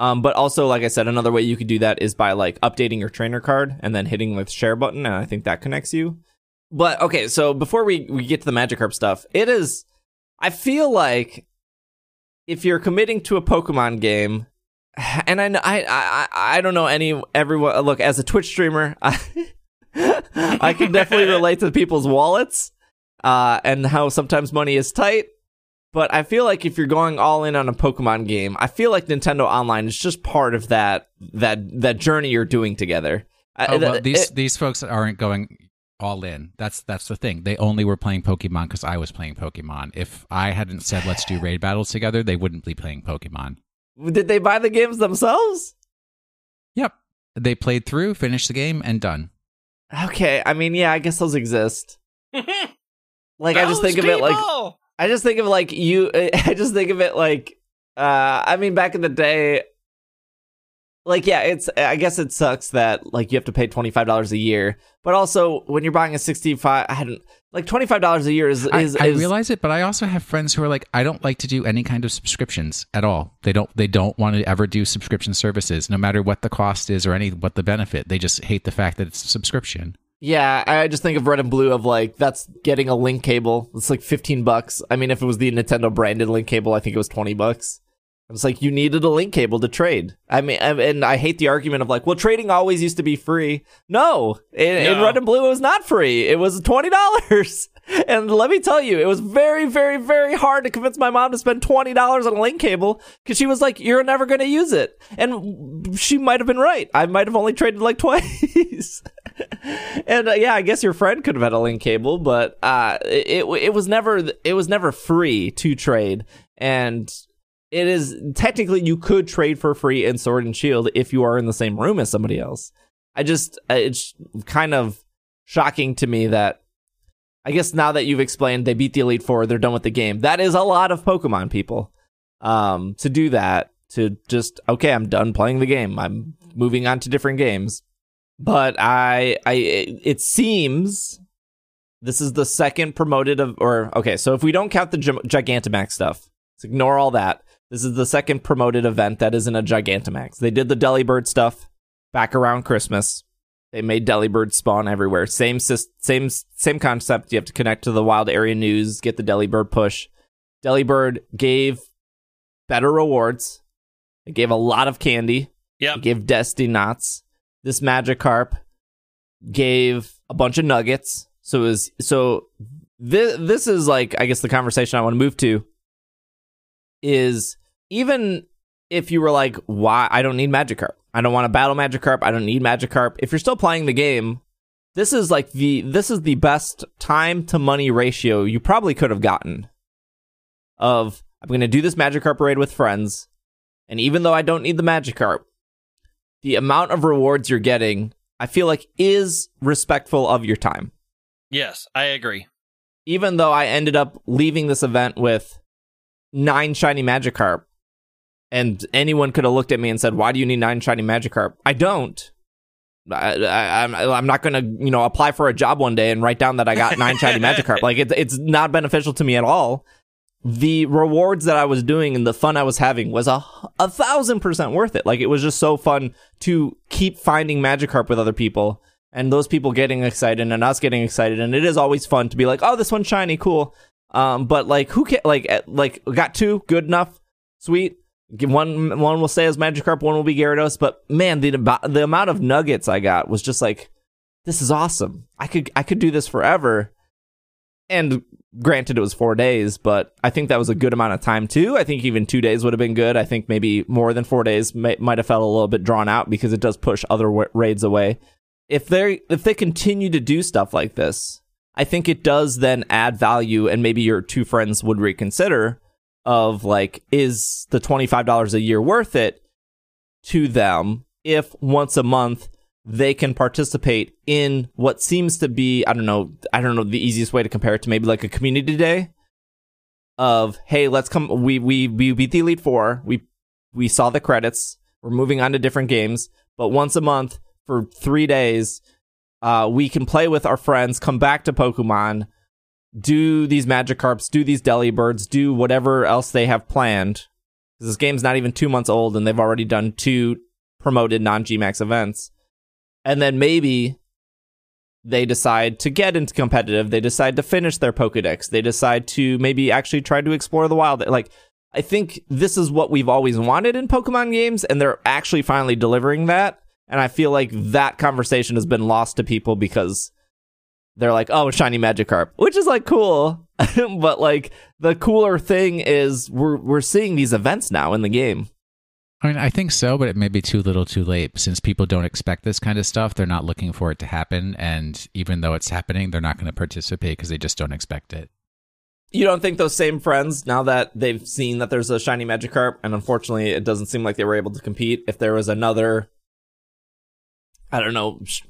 um, but also, like I said, another way you could do that is by like updating your trainer card and then hitting the share button, and I think that connects you. But okay, so before we, we get to the Magikarp stuff, it is I feel like if you're committing to a Pokemon game, and I know I I I don't know any everyone. Look, as a Twitch streamer, I, I can definitely relate to people's wallets, uh, and how sometimes money is tight. But I feel like if you're going all in on a Pokemon game, I feel like Nintendo Online is just part of that that that journey you're doing together. Oh, well, th- these it- these folks aren't going all in. That's that's the thing. They only were playing Pokemon because I was playing Pokemon. If I hadn't said let's do raid battles together, they wouldn't be playing Pokemon. did they buy the games themselves? Yep. They played through, finished the game, and done. Okay, I mean, yeah, I guess those exist. Like I just Those think of it like people! I just think of like you. I just think of it like. Uh, I mean, back in the day, like yeah, it's. I guess it sucks that like you have to pay twenty five dollars a year, but also when you're buying a sixty five, I hadn't like twenty five dollars a year is I, is, I is realize it, but I also have friends who are like, I don't like to do any kind of subscriptions at all. They don't. They don't want to ever do subscription services, no matter what the cost is or any what the benefit. They just hate the fact that it's a subscription. Yeah, I just think of red and blue of like that's getting a link cable. It's like fifteen bucks. I mean, if it was the Nintendo branded link cable, I think it was twenty bucks. It's like you needed a link cable to trade. I mean, and I hate the argument of like, well, trading always used to be free. No, in, in red and blue, it was not free. It was twenty dollars. And let me tell you, it was very, very, very hard to convince my mom to spend twenty dollars on a link cable because she was like, "You're never going to use it," and she might have been right. I might have only traded like twice. and uh, yeah, I guess your friend could have had a link cable, but uh, it it was never it was never free to trade, and it is technically you could trade for free in Sword and Shield if you are in the same room as somebody else. I just uh, it's kind of shocking to me that I guess now that you've explained they beat the Elite Four, they're done with the game. That is a lot of Pokemon people. Um, to do that, to just okay, I'm done playing the game. I'm moving on to different games. But I, I, it seems this is the second promoted of, or okay, so if we don't count the Gi- Gigantamax stuff, let's ignore all that. This is the second promoted event that isn't a Gigantamax. They did the Delibird stuff back around Christmas. They made Delibird spawn everywhere. Same same same concept. You have to connect to the Wild Area News, get the Delibird push. Delibird gave better rewards. It gave a lot of candy. Yeah. It gave Destiny Knots. This Magikarp gave a bunch of nuggets. So it was so this this is like I guess the conversation I want to move to is even if you were like, why I don't need Magikarp. I don't want to battle Magikarp. I don't need Magikarp. If you're still playing the game, this is like the this is the best time to money ratio you probably could have gotten. Of I'm going to do this Magikarp raid with friends, and even though I don't need the Magikarp, the amount of rewards you're getting, I feel like is respectful of your time. Yes, I agree. Even though I ended up leaving this event with nine shiny Magikarp, and anyone could have looked at me and said, "Why do you need nine shiny Magikarp?" I don't. I, I, I'm I'm not gonna you know apply for a job one day and write down that I got nine shiny Magikarp. Like it's it's not beneficial to me at all. The rewards that I was doing and the fun I was having was a a thousand percent worth it. Like it was just so fun to keep finding Magikarp with other people and those people getting excited and us getting excited. And it is always fun to be like, oh, this one's shiny, cool. Um, but like who can like like got two, good enough, sweet. One one will stay as Magikarp, one will be Gyarados. But man, the the amount of nuggets I got was just like, this is awesome. I could I could do this forever. And granted, it was four days, but I think that was a good amount of time too. I think even two days would have been good. I think maybe more than four days may, might have felt a little bit drawn out because it does push other raids away. If they if they continue to do stuff like this, I think it does then add value, and maybe your two friends would reconsider of like, is the twenty five dollars a year worth it to them if once a month they can participate in what seems to be I don't know I don't know the easiest way to compare it to maybe like a community day of hey let's come we we we beat the elite 4 we we saw the credits. We're moving on to different games. But once a month for 3 days uh we can play with our friends come back to Pokemon do these Magikarps do these Delibirds do whatever else they have planned. 'Cause this game's not even 2 months old and they've already done two promoted non GMAX events and then maybe they decide to get into competitive. They decide to finish their Pokedex. They decide to maybe actually try to explore the wild. Like I think this is what we've always wanted in Pokemon games, and they're actually finally delivering that. And I feel like that conversation has been lost to people because they're like, "Oh, shiny Magikarp," which is like cool, but like the cooler thing is we're we're seeing these events now in the game. I mean, I think so, but it may be too little too late. Since people don't expect this kind of stuff, they're not looking for it to happen. And even though it's happening, they're not going to participate because they just don't expect it. You don't think those same friends, now that they've seen that there's a shiny Magikarp, and unfortunately it doesn't seem like they were able to compete, if there was another, I don't know, sh-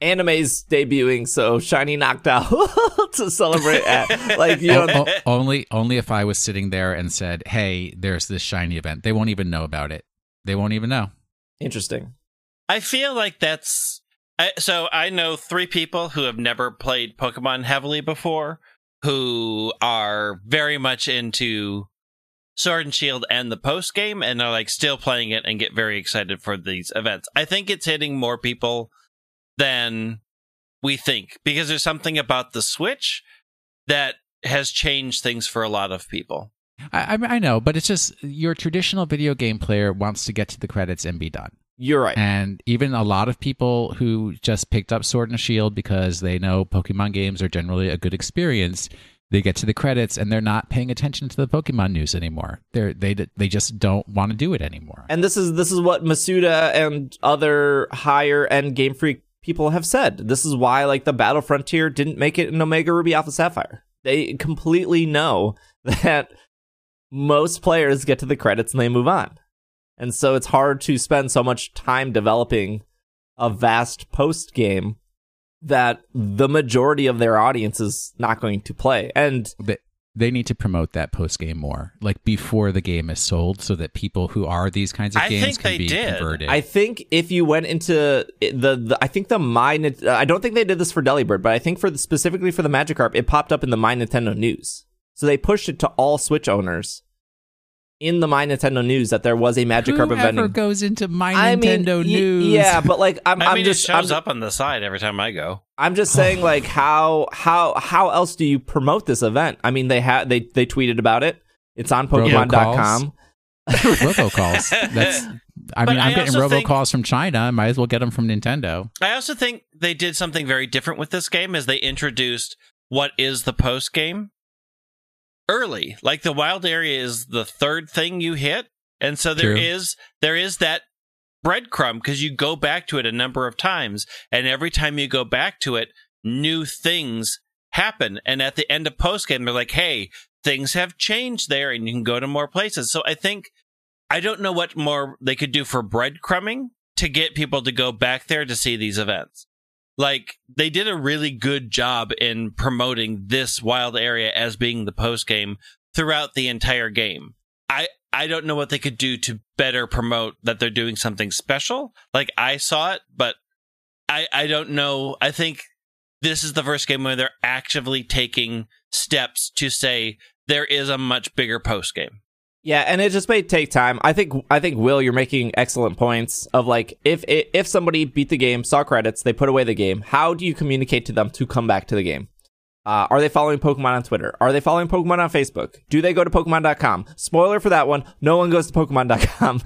anime's debuting, so shiny knocked out to celebrate. At, like you O- know, o- only, only if I was sitting there and said, "Hey, there's this shiny event." They won't even know about it. They won't even know. interesting. I feel like that's I, so. I know three people who have never played Pokemon heavily before, who are very much into Sword and Shield and the post game, and are like still playing it and get very excited for these events. I think it's hitting more people than we think because there's something about the Switch that has changed things for a lot of people. I, I, I know, but it's just your traditional video game player wants to get to the credits and be done. You're right. And even a lot of people who just picked up Sword and Shield because they know Pokemon games are generally a good experience, they get to the credits and they're not paying attention to the Pokemon news anymore. They're they they just don't want to do it anymore. And this is this is what Masuda and other higher end Game Freak people have said. This is why like the Battle Frontier didn't make it in Omega Ruby Alpha Sapphire. They completely know that most players get to the credits and they move on. And so it's hard to spend so much time developing a vast post game that the majority of their audience is not going to play. And They, they need to promote that post game more, like before the game is sold, so that people who are these kinds of I games can be did. converted. I think if you went into the, the I think the my uh, I don't think they did this for Delibird, but I think for the, specifically for the Magikarp, it popped up in the My Nintendo News. So they pushed it to all Switch owners in the My Nintendo News that there was a Magikarp Whoever event. goes into my I mean, Nintendo y- News? yeah, but like I'm, I I'm mean, just it shows I'm, up on the side every time I go. I'm just saying like how how how else do you promote this event? I mean, they had they they tweeted about it. It's on Pokemon.com. robocalls. That's. I mean, I I'm getting also think- robocalls from China. I might as well get them from Nintendo. I also think they did something very different with this game as they introduced what is the post game early. Like the wild area is the third thing you hit, and so there True. is there is that breadcrumb because you go back to it a number of times, and every time you go back to it, new things happen. And at the end of post game, they're like, "Hey, things have changed there, and you can go to more places." So I think I don't know what more they could do for breadcrumbing to get people to go back there to see these events. Like they did a really good job in promoting this wild area as being the post game throughout the entire game. I I don't know what they could do to better promote that they're doing something special. Like I saw it, but I I don't know. I think this is the first game where they're actively taking steps to say there is a much bigger post game. Yeah, and it just may take time. I think I think Will, you're making excellent points of like if if somebody beat the game, saw credits, they put away the game. How do you communicate to them to come back to the game? Uh, are they following Pokemon on Twitter? Are they following Pokemon on Facebook? Do they go to Pokemon.com? Spoiler for that one: no one goes to Pokemon.com.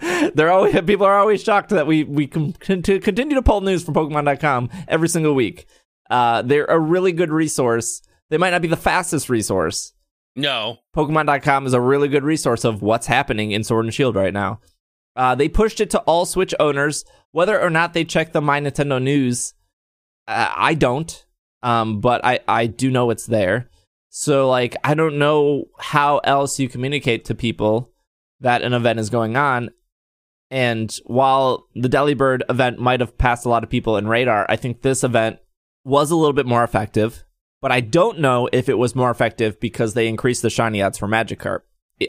They're always people are always shocked that we we to continue to pull news from Pokemon.com every single week. Uh, they're a really good resource. They might not be the fastest resource, No, Pokemon.com is a really good resource of what's happening in Sword and Shield right now. Uh, they pushed it to all Switch owners, whether or not they check the My Nintendo News. Uh, I don't, um, but I I do know it's there. So like I don't know how else you communicate to people that an event is going on. And while the Delibird event might have passed a lot of people in radar, I think this event was a little bit more effective. But I don't know if it was more effective because they increased the shiny odds for Magikarp.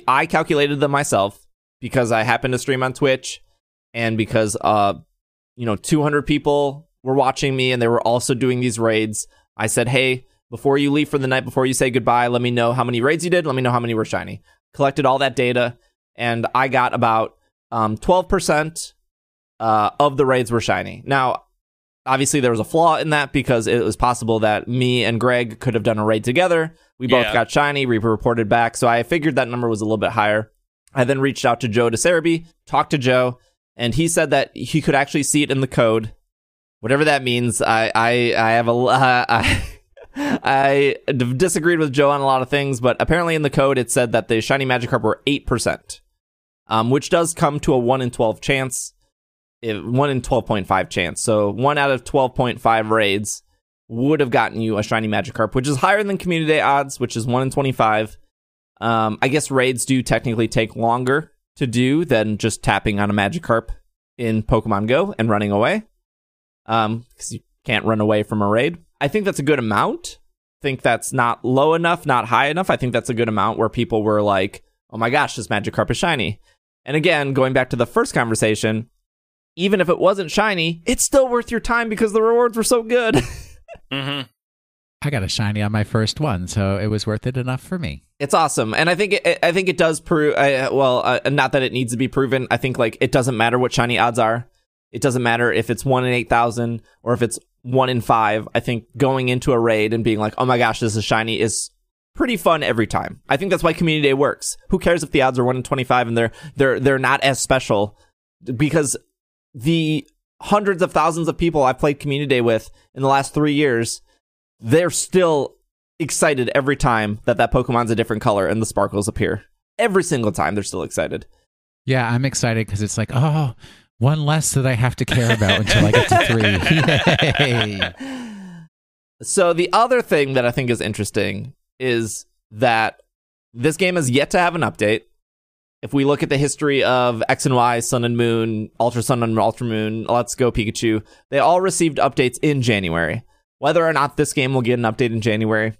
I calculated them myself because I happened to stream on Twitch and because uh you know 200 people were watching me and they were also doing these raids. I said, "Hey, before you leave for the night, before you say goodbye, let me know how many raids you did. Let me know how many were shiny." Collected all that data, and I got about um, 12% uh, of the raids were shiny. Now, obviously there was a flaw in that because it was possible that me and Greg could have done a raid together. We both Yeah. got shiny, we reported back, so I figured that number was a little bit higher. I then reached out to Joe DeCerbi, talked to Joe, and he said that he could actually see it in the code. Whatever that means, I I, I have a uh, I, I d- disagreed with Joe on a lot of things, but apparently in the code it said that the shiny Magikarp were eight percent, um, which does come to a one in twelve chance, if, one in twelve point five chance. So one out of twelve point five raids would have gotten you a shiny Magikarp, which is higher than Community Day odds, which is one in twenty five. Um, I guess raids do technically take longer to do than just tapping on a Magikarp in Pokemon Go and running away. Um, because you can't run away from a raid. I think that's a good amount. think that's not low enough, not high enough. I think that's a good amount where people were like, "Oh my gosh, this Magikarp is shiny." And again, going back to the first conversation, even if it wasn't shiny, it's still worth your time because the rewards were so good. hmm I got a shiny on my first one, so it was worth it enough for me. It's awesome, and I think it, I think it does prove. Uh, well, uh, not that it needs to be proven. I think like it doesn't matter what shiny odds are. It doesn't matter if it's one in eight thousand or if it's one in five. I think going into a raid and being like, "Oh my gosh, this is shiny," is pretty fun every time. I think that's why Community Day works. Who cares if the odds are one in twenty five and they're they're they're not as special because the hundreds of thousands of people I've played Community Day with in the last three years, they're still excited every time that that Pokemon's a different color and the sparkles appear. Every single time, they're still excited. Yeah, I'm excited because it's like, oh, one less that I have to care about until I get to three. Yay. So the other thing that I think is interesting is that this game has yet to have an update. If we look at the history of X and Y, Sun and Moon, Ultra Sun and Ultra Moon, Let's Go Pikachu, they all received updates in January. Whether or not this game will get an update in January,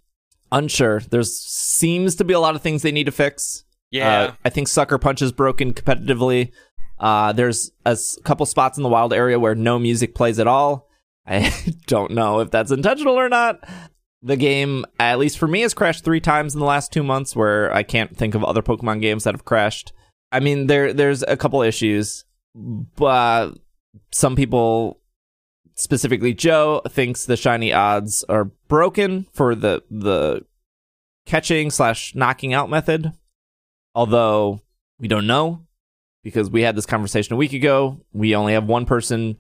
unsure. There seems to be a lot of things they need to fix. Yeah. Uh, I think Sucker Punch is broken competitively. Uh, there's a couple spots in the wild area where no music plays at all. I don't know if that's intentional or not. The game, at least for me, has crashed three times in the last two months, where I can't think of other Pokemon games that have crashed. I mean, there there's a couple issues, but some people, specifically Joe, thinks the shiny odds are broken for the the catching slash knocking out method. Although we don't know because we had this conversation a week ago. We only have one person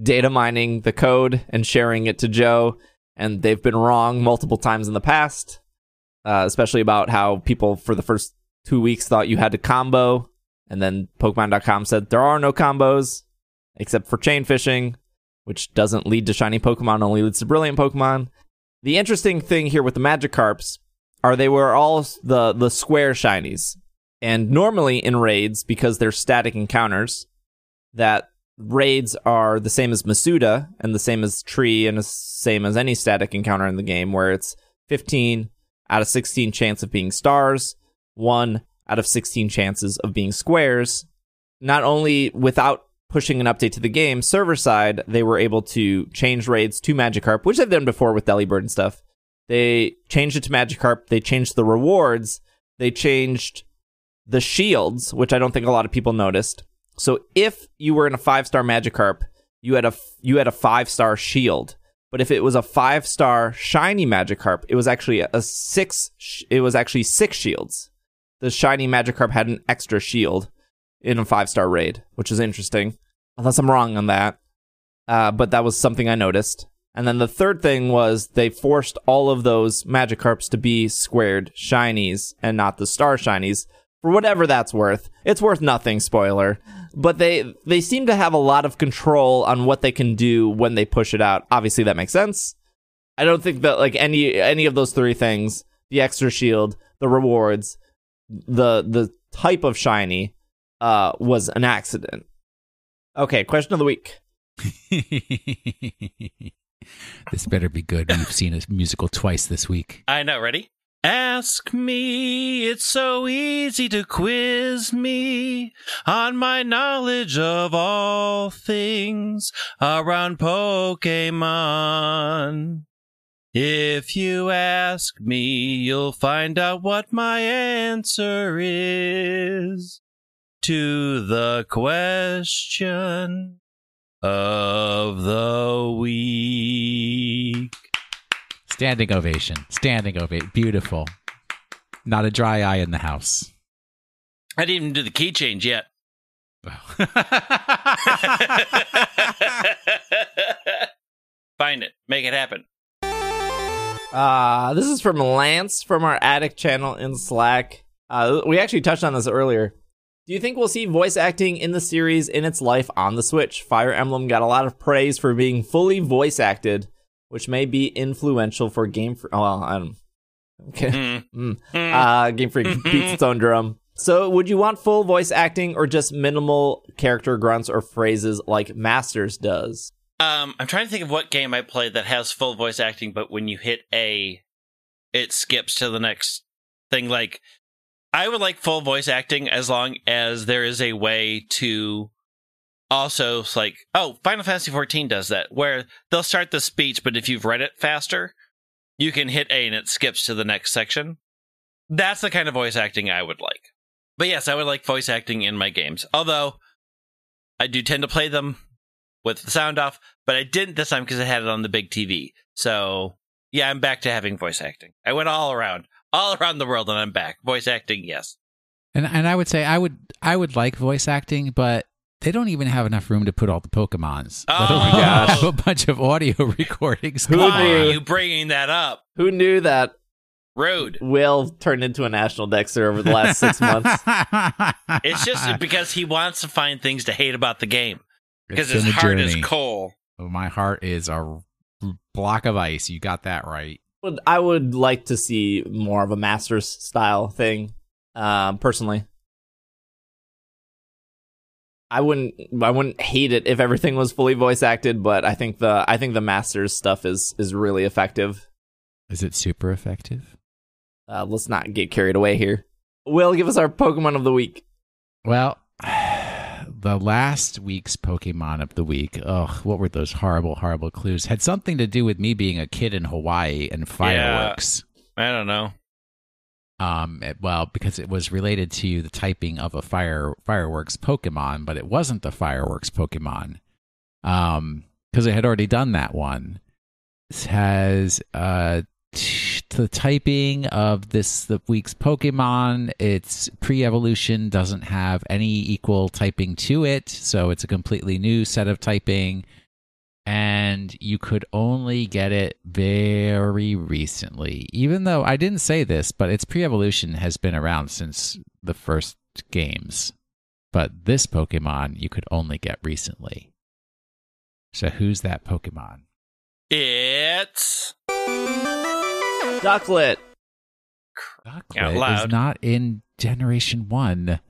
data mining the code and sharing it to Joe, and they've been wrong multiple times in the past, uh, especially about how people for the first two weeks thought you had to combo, and then Pokemon.com said there are no combos except for chain fishing, which doesn't lead to shiny Pokemon, only leads to brilliant Pokemon. The interesting thing here with the Magikarps are they were all the the square shinies. And normally in raids, because they're static encounters, that raids are the same as Masuda and the same as Tree and the same as any static encounter in the game, where it's 15 out of 16 chance of being stars, 1 out of 16 chances of being squares. Not only without pushing an update to the game, server side, they were able to change raids to Magikarp, which they've done before with Delibird and stuff. They changed it to Magikarp. They changed the rewards. They changed the shields, which I don't think a lot of people noticed. So if you were in a five star Magikarp, you had a you had a five star shield. But if it was a five star shiny Magikarp, it was actually a six. It was actually six shields. The shiny Magikarp had an extra shield in a five star raid, which is interesting. Unless I'm wrong on that, uh, but that was something I noticed. And then the third thing was they forced all of those Magikarps to be squared shinies and not the star shinies for whatever that's worth. It's worth nothing, spoiler. But they they seem to have a lot of control on what they can do when they push it out. Obviously that makes sense. I don't think that like any any of those three things, the extra shield, the rewards, the the type of shiny uh was an accident. Okay, question of the week. this better be good. We've seen a musical twice this week. I know, ready? Ask me, it's so easy to quiz me on my knowledge of all things around Pokemon. If you ask me, you'll find out what my answer is to the question of the week. Standing ovation. Standing ovation. Beautiful. Not a dry eye in the house. I didn't even do the key change yet. Find it. Make it happen. Uh, this is from Lance from our Attic channel in Slack. Uh, we actually touched on this earlier. Do you think we'll see voice acting in the series in its life on the Switch? Fire Emblem got a lot of praise for being fully voice acted, which may be influential for Game Freak. Oh, well, I don't. Okay. Mm. Mm. Uh, Game Freak beats its own drum. So, would you want full voice acting or just minimal character grunts or phrases like Masters does? Um, I'm trying to think of what game I played that has full voice acting, but when you hit A, it skips to the next thing. Like, I would like full voice acting as long as there is a way to also like, oh, Final Fantasy 14 does that, where they'll start the speech, but if you've read it faster, you can hit A and it skips to the next section. That's the kind of voice acting I would like. But yes, I would like voice acting in my games. Although I do tend to play them with the sound off, but I didn't this time because I had it on the big TV. So yeah, I'm back to having voice acting. I went all around, all around the world, and I'm back. Voice acting, yes. And and I would say I would I would like voice acting, but they don't even have enough room to put all the Pokemons. Oh, my alone gosh. have a bunch of audio recordings. Who Why knew? are you bringing that up? Who knew that Rude. Will turned into a national Dexter over the last six months? It's just because he wants to find things to hate about the game because his been a heart is coal. Oh, My heart is a block of ice. You got that right. I would like to see more of a Masters style thing, um, personally. I wouldn't. I wouldn't hate it if everything was fully voice acted, but I think the I think the Masters stuff is is really effective. Is it super effective? Uh, let's not get carried away here. Will give us our Pokemon of the week. Well, the last week's Pokemon of the week, ugh, what were those horrible, horrible clues? Had something to do with me being a kid in Hawaii and fireworks. I don't know. Um, it- well, because it was related to the typing of a fire fireworks Pokemon, but it wasn't the fireworks Pokemon. Um, because I had already done that one. Has uh t- the typing of this the week's Pokemon. Its pre-evolution doesn't have any equal typing to it, so it's a completely new set of typing. And you could only get it very recently. Even though I didn't say this, but its pre evolution has been around since the first games. But this Pokemon you could only get recently. So who's that Pokemon? It's Ducklett. Ducklett is not in Generation 1.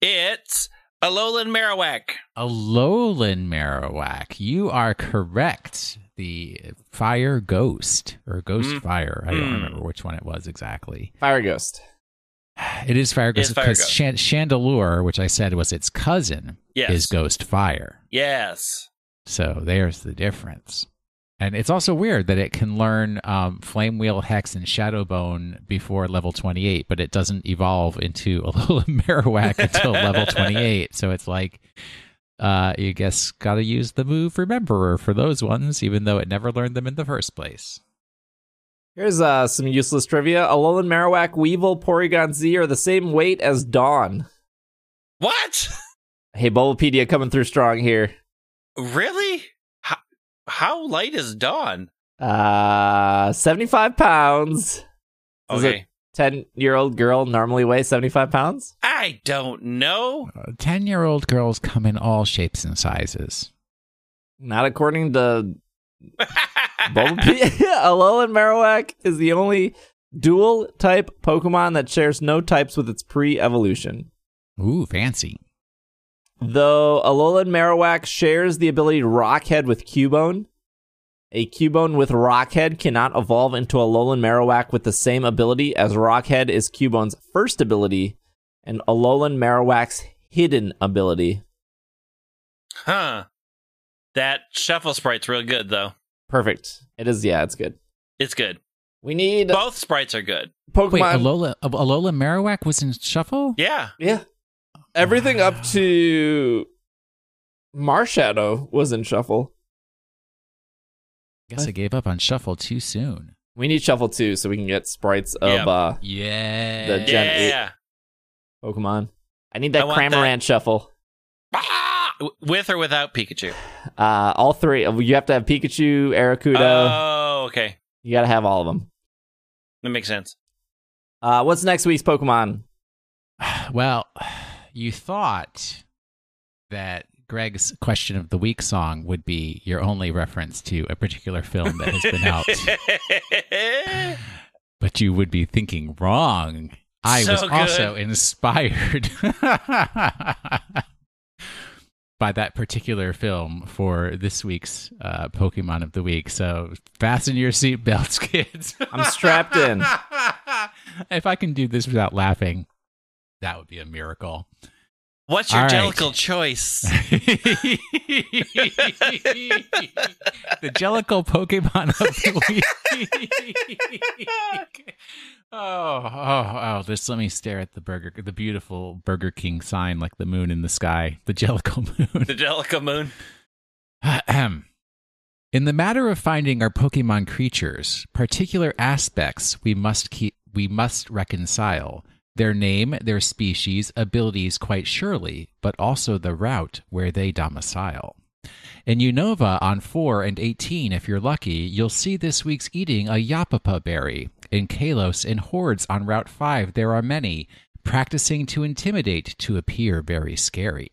it's Alolan Marowak. Alolan Marowak. You are correct. The Fire Ghost, or Ghost Mm. Fire. I don't Mm. remember which one it was exactly. Fire Ghost. It is Fire Ghost because Ghost. Chan- Chandelure, which I said was its cousin, Yes. is Ghost Fire. Yes. So there's the difference. And it's also weird that it can learn um, Flame Wheel, Hex, and Shadowbone before level 28, but it doesn't evolve into a little Marowak until level 28. So it's like, uh, you guess, got to use the move Rememberer for those ones, even though it never learned them in the first place. Here's uh, some useless trivia. Alolan Marowak, Weavile, Porygon Z are the same weight as Dawn. What? Hey, Bulbapedia coming through strong here. Really? How, how light is Dawn? Uh, 75 pounds. Does Okay. 10 year old girl normally weigh 75 pounds? I don't know. 10 year old girls come in all shapes and sizes. Not according to Bulbapedia. Alolan Marowak is the only dual type Pokemon that shares no types with its pre evolution. Ooh, fancy. Though Alolan Marowak shares the ability to Rockhead with Cubone, a Cubone with Rockhead cannot evolve into Alolan Marowak with the same ability as Rockhead is Cubone's first ability and Alolan Marowak's hidden ability. Huh. That shuffle sprite's real good, though. Perfect. It is, yeah, it's good. It's good. We need Both sprites are good. Pokemon. Wait, Alola, Alola Marowak was in Shuffle? Yeah. Yeah. Everything up to Marshadow was in Shuffle. I guess I gave up on Shuffle too soon. We need Shuffle too, so we can get sprites of Yep. uh, Yeah. The Gen eight. yeah. Pokemon. I need that I want Cramorant Shuffle. Ah! W- With or without Pikachu? Uh, all three. You have to have Pikachu, Arrokuda. Oh, okay. you got to have all of them. That makes sense. Uh, what's next week's Pokemon? Well, you thought that Greg's question of the week song would be your only reference to a particular film that has been out, but you would be thinking wrong. I So was good. also inspired by that particular film for this week's uh, Pokemon of the week. So fasten your seatbelts, kids. I'm strapped in. if I can do this without laughing, that would be a miracle. What's your All right. Jellicle choice? the Jellicle Pokemon of the week. oh, oh, oh! Just let me stare at the burger, the beautiful Burger King sign, like the moon in the sky, the Jellicle moon. the Jellicle Moon. Ahem. In the matter of finding our Pokemon creatures, particular aspects we must keep we must reconcile. Their name, their species, abilities quite surely, but also the route where they domicile. In Unova on 4 and 18, if you're lucky, you'll see this week's eating a Yapapa berry. In Kalos in Hordes on Route 5, there are many, practicing to intimidate to appear very scary.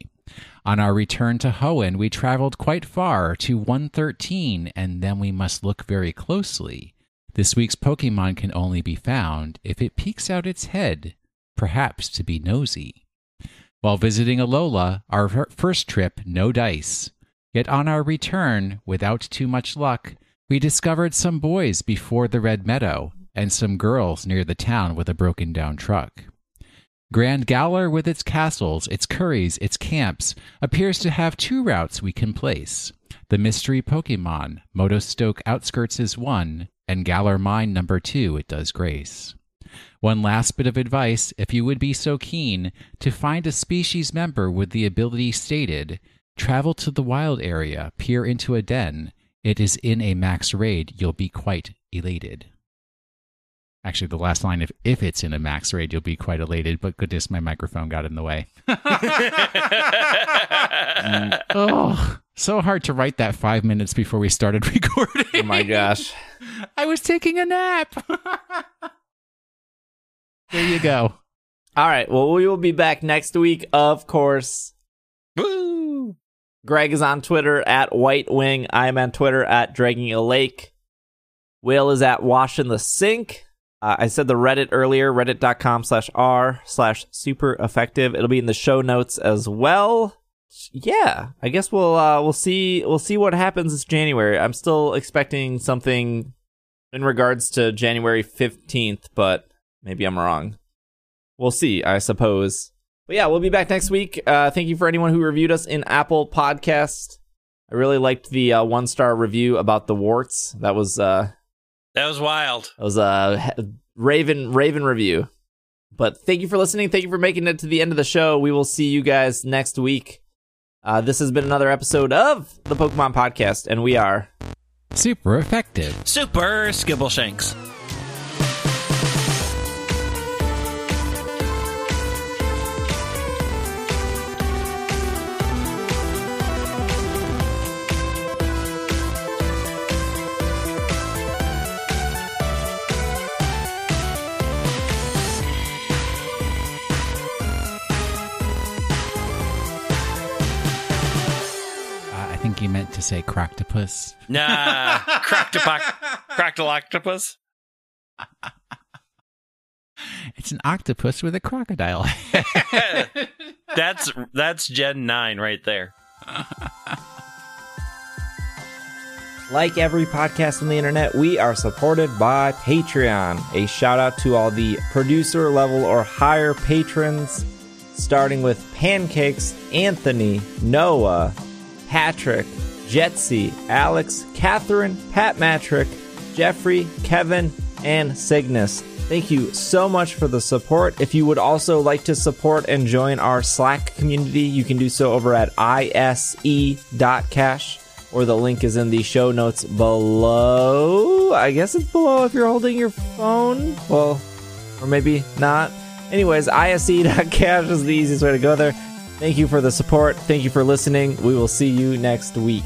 On our return to Hoenn, we traveled quite far to 113, and then we must look very closely. This week's Pokemon can only be found if it peeks out its head, perhaps to be nosy. While visiting Alola, our first trip, no dice. Yet on our return, without too much luck, we discovered some boys before the Red Meadow and some girls near the town with a broken down truck. Grand Galar, with its castles, its curries, its camps, appears to have two routes we can place. The mystery Pokemon, Motostoke Outskirts is one, and Galar Mine number two it does grace. One last bit of advice if you would be so keen to find a species member with the ability stated, travel to the wild area, peer into a den. It is in a max raid, you'll be quite elated. Actually, the last line, if, if it's in a max raid, you'll be quite elated, but goodness, my microphone got in the way. oh, so hard to write that five minutes before we started recording. Oh my gosh. I was taking a nap. there you go. All right. Well, we will be back next week, of course. Woo! Greg is on Twitter at White Wing. I am on Twitter at Dragging a Lake. Will is at Wash in the Sink. Uh, I said the Reddit earlier, reddit.com slash r slash super effective. It'll be in the show notes as well. Yeah, I guess we'll uh, we'll see we'll see what happens this January. I'm still expecting something in regards to January 15th, but maybe I'm wrong. We'll see, I suppose. But yeah, we'll be back next week. Uh, thank you for anyone who reviewed us in Apple Podcast. I really liked the uh, one star review about the warts. That was uh, That was wild. that was a Raven Raven review. But thank you for listening. Thank you for making it to the end of the show. We will see you guys next week. Uh, this has been another episode of the Pokemon Podcast, and we are Super effective. Super Skimbleshanks. To say croctopus. Nah, Croctopoc, Croctoloctopus. It's an octopus with a crocodile. That's that's Gen nine right there. Like every podcast on the internet, we are supported by Patreon. A shout out to all the producer level or higher patrons, starting with Pancakes, Anthony, Noah, Patrick, Jetsy, Alex, Catherine, Pat Matrick, Jeffrey, Kevin, and Cygnus. Thank you so much for the support. If you would also like to support and join our Slack community, you can do so over at ise.cash or the link is in the show notes below. I guess it's below if you're holding your phone. Well, or maybe not. Anyways, ise.cash is the easiest way to go there. Thank you for the support. Thank you for listening. We will see you next week.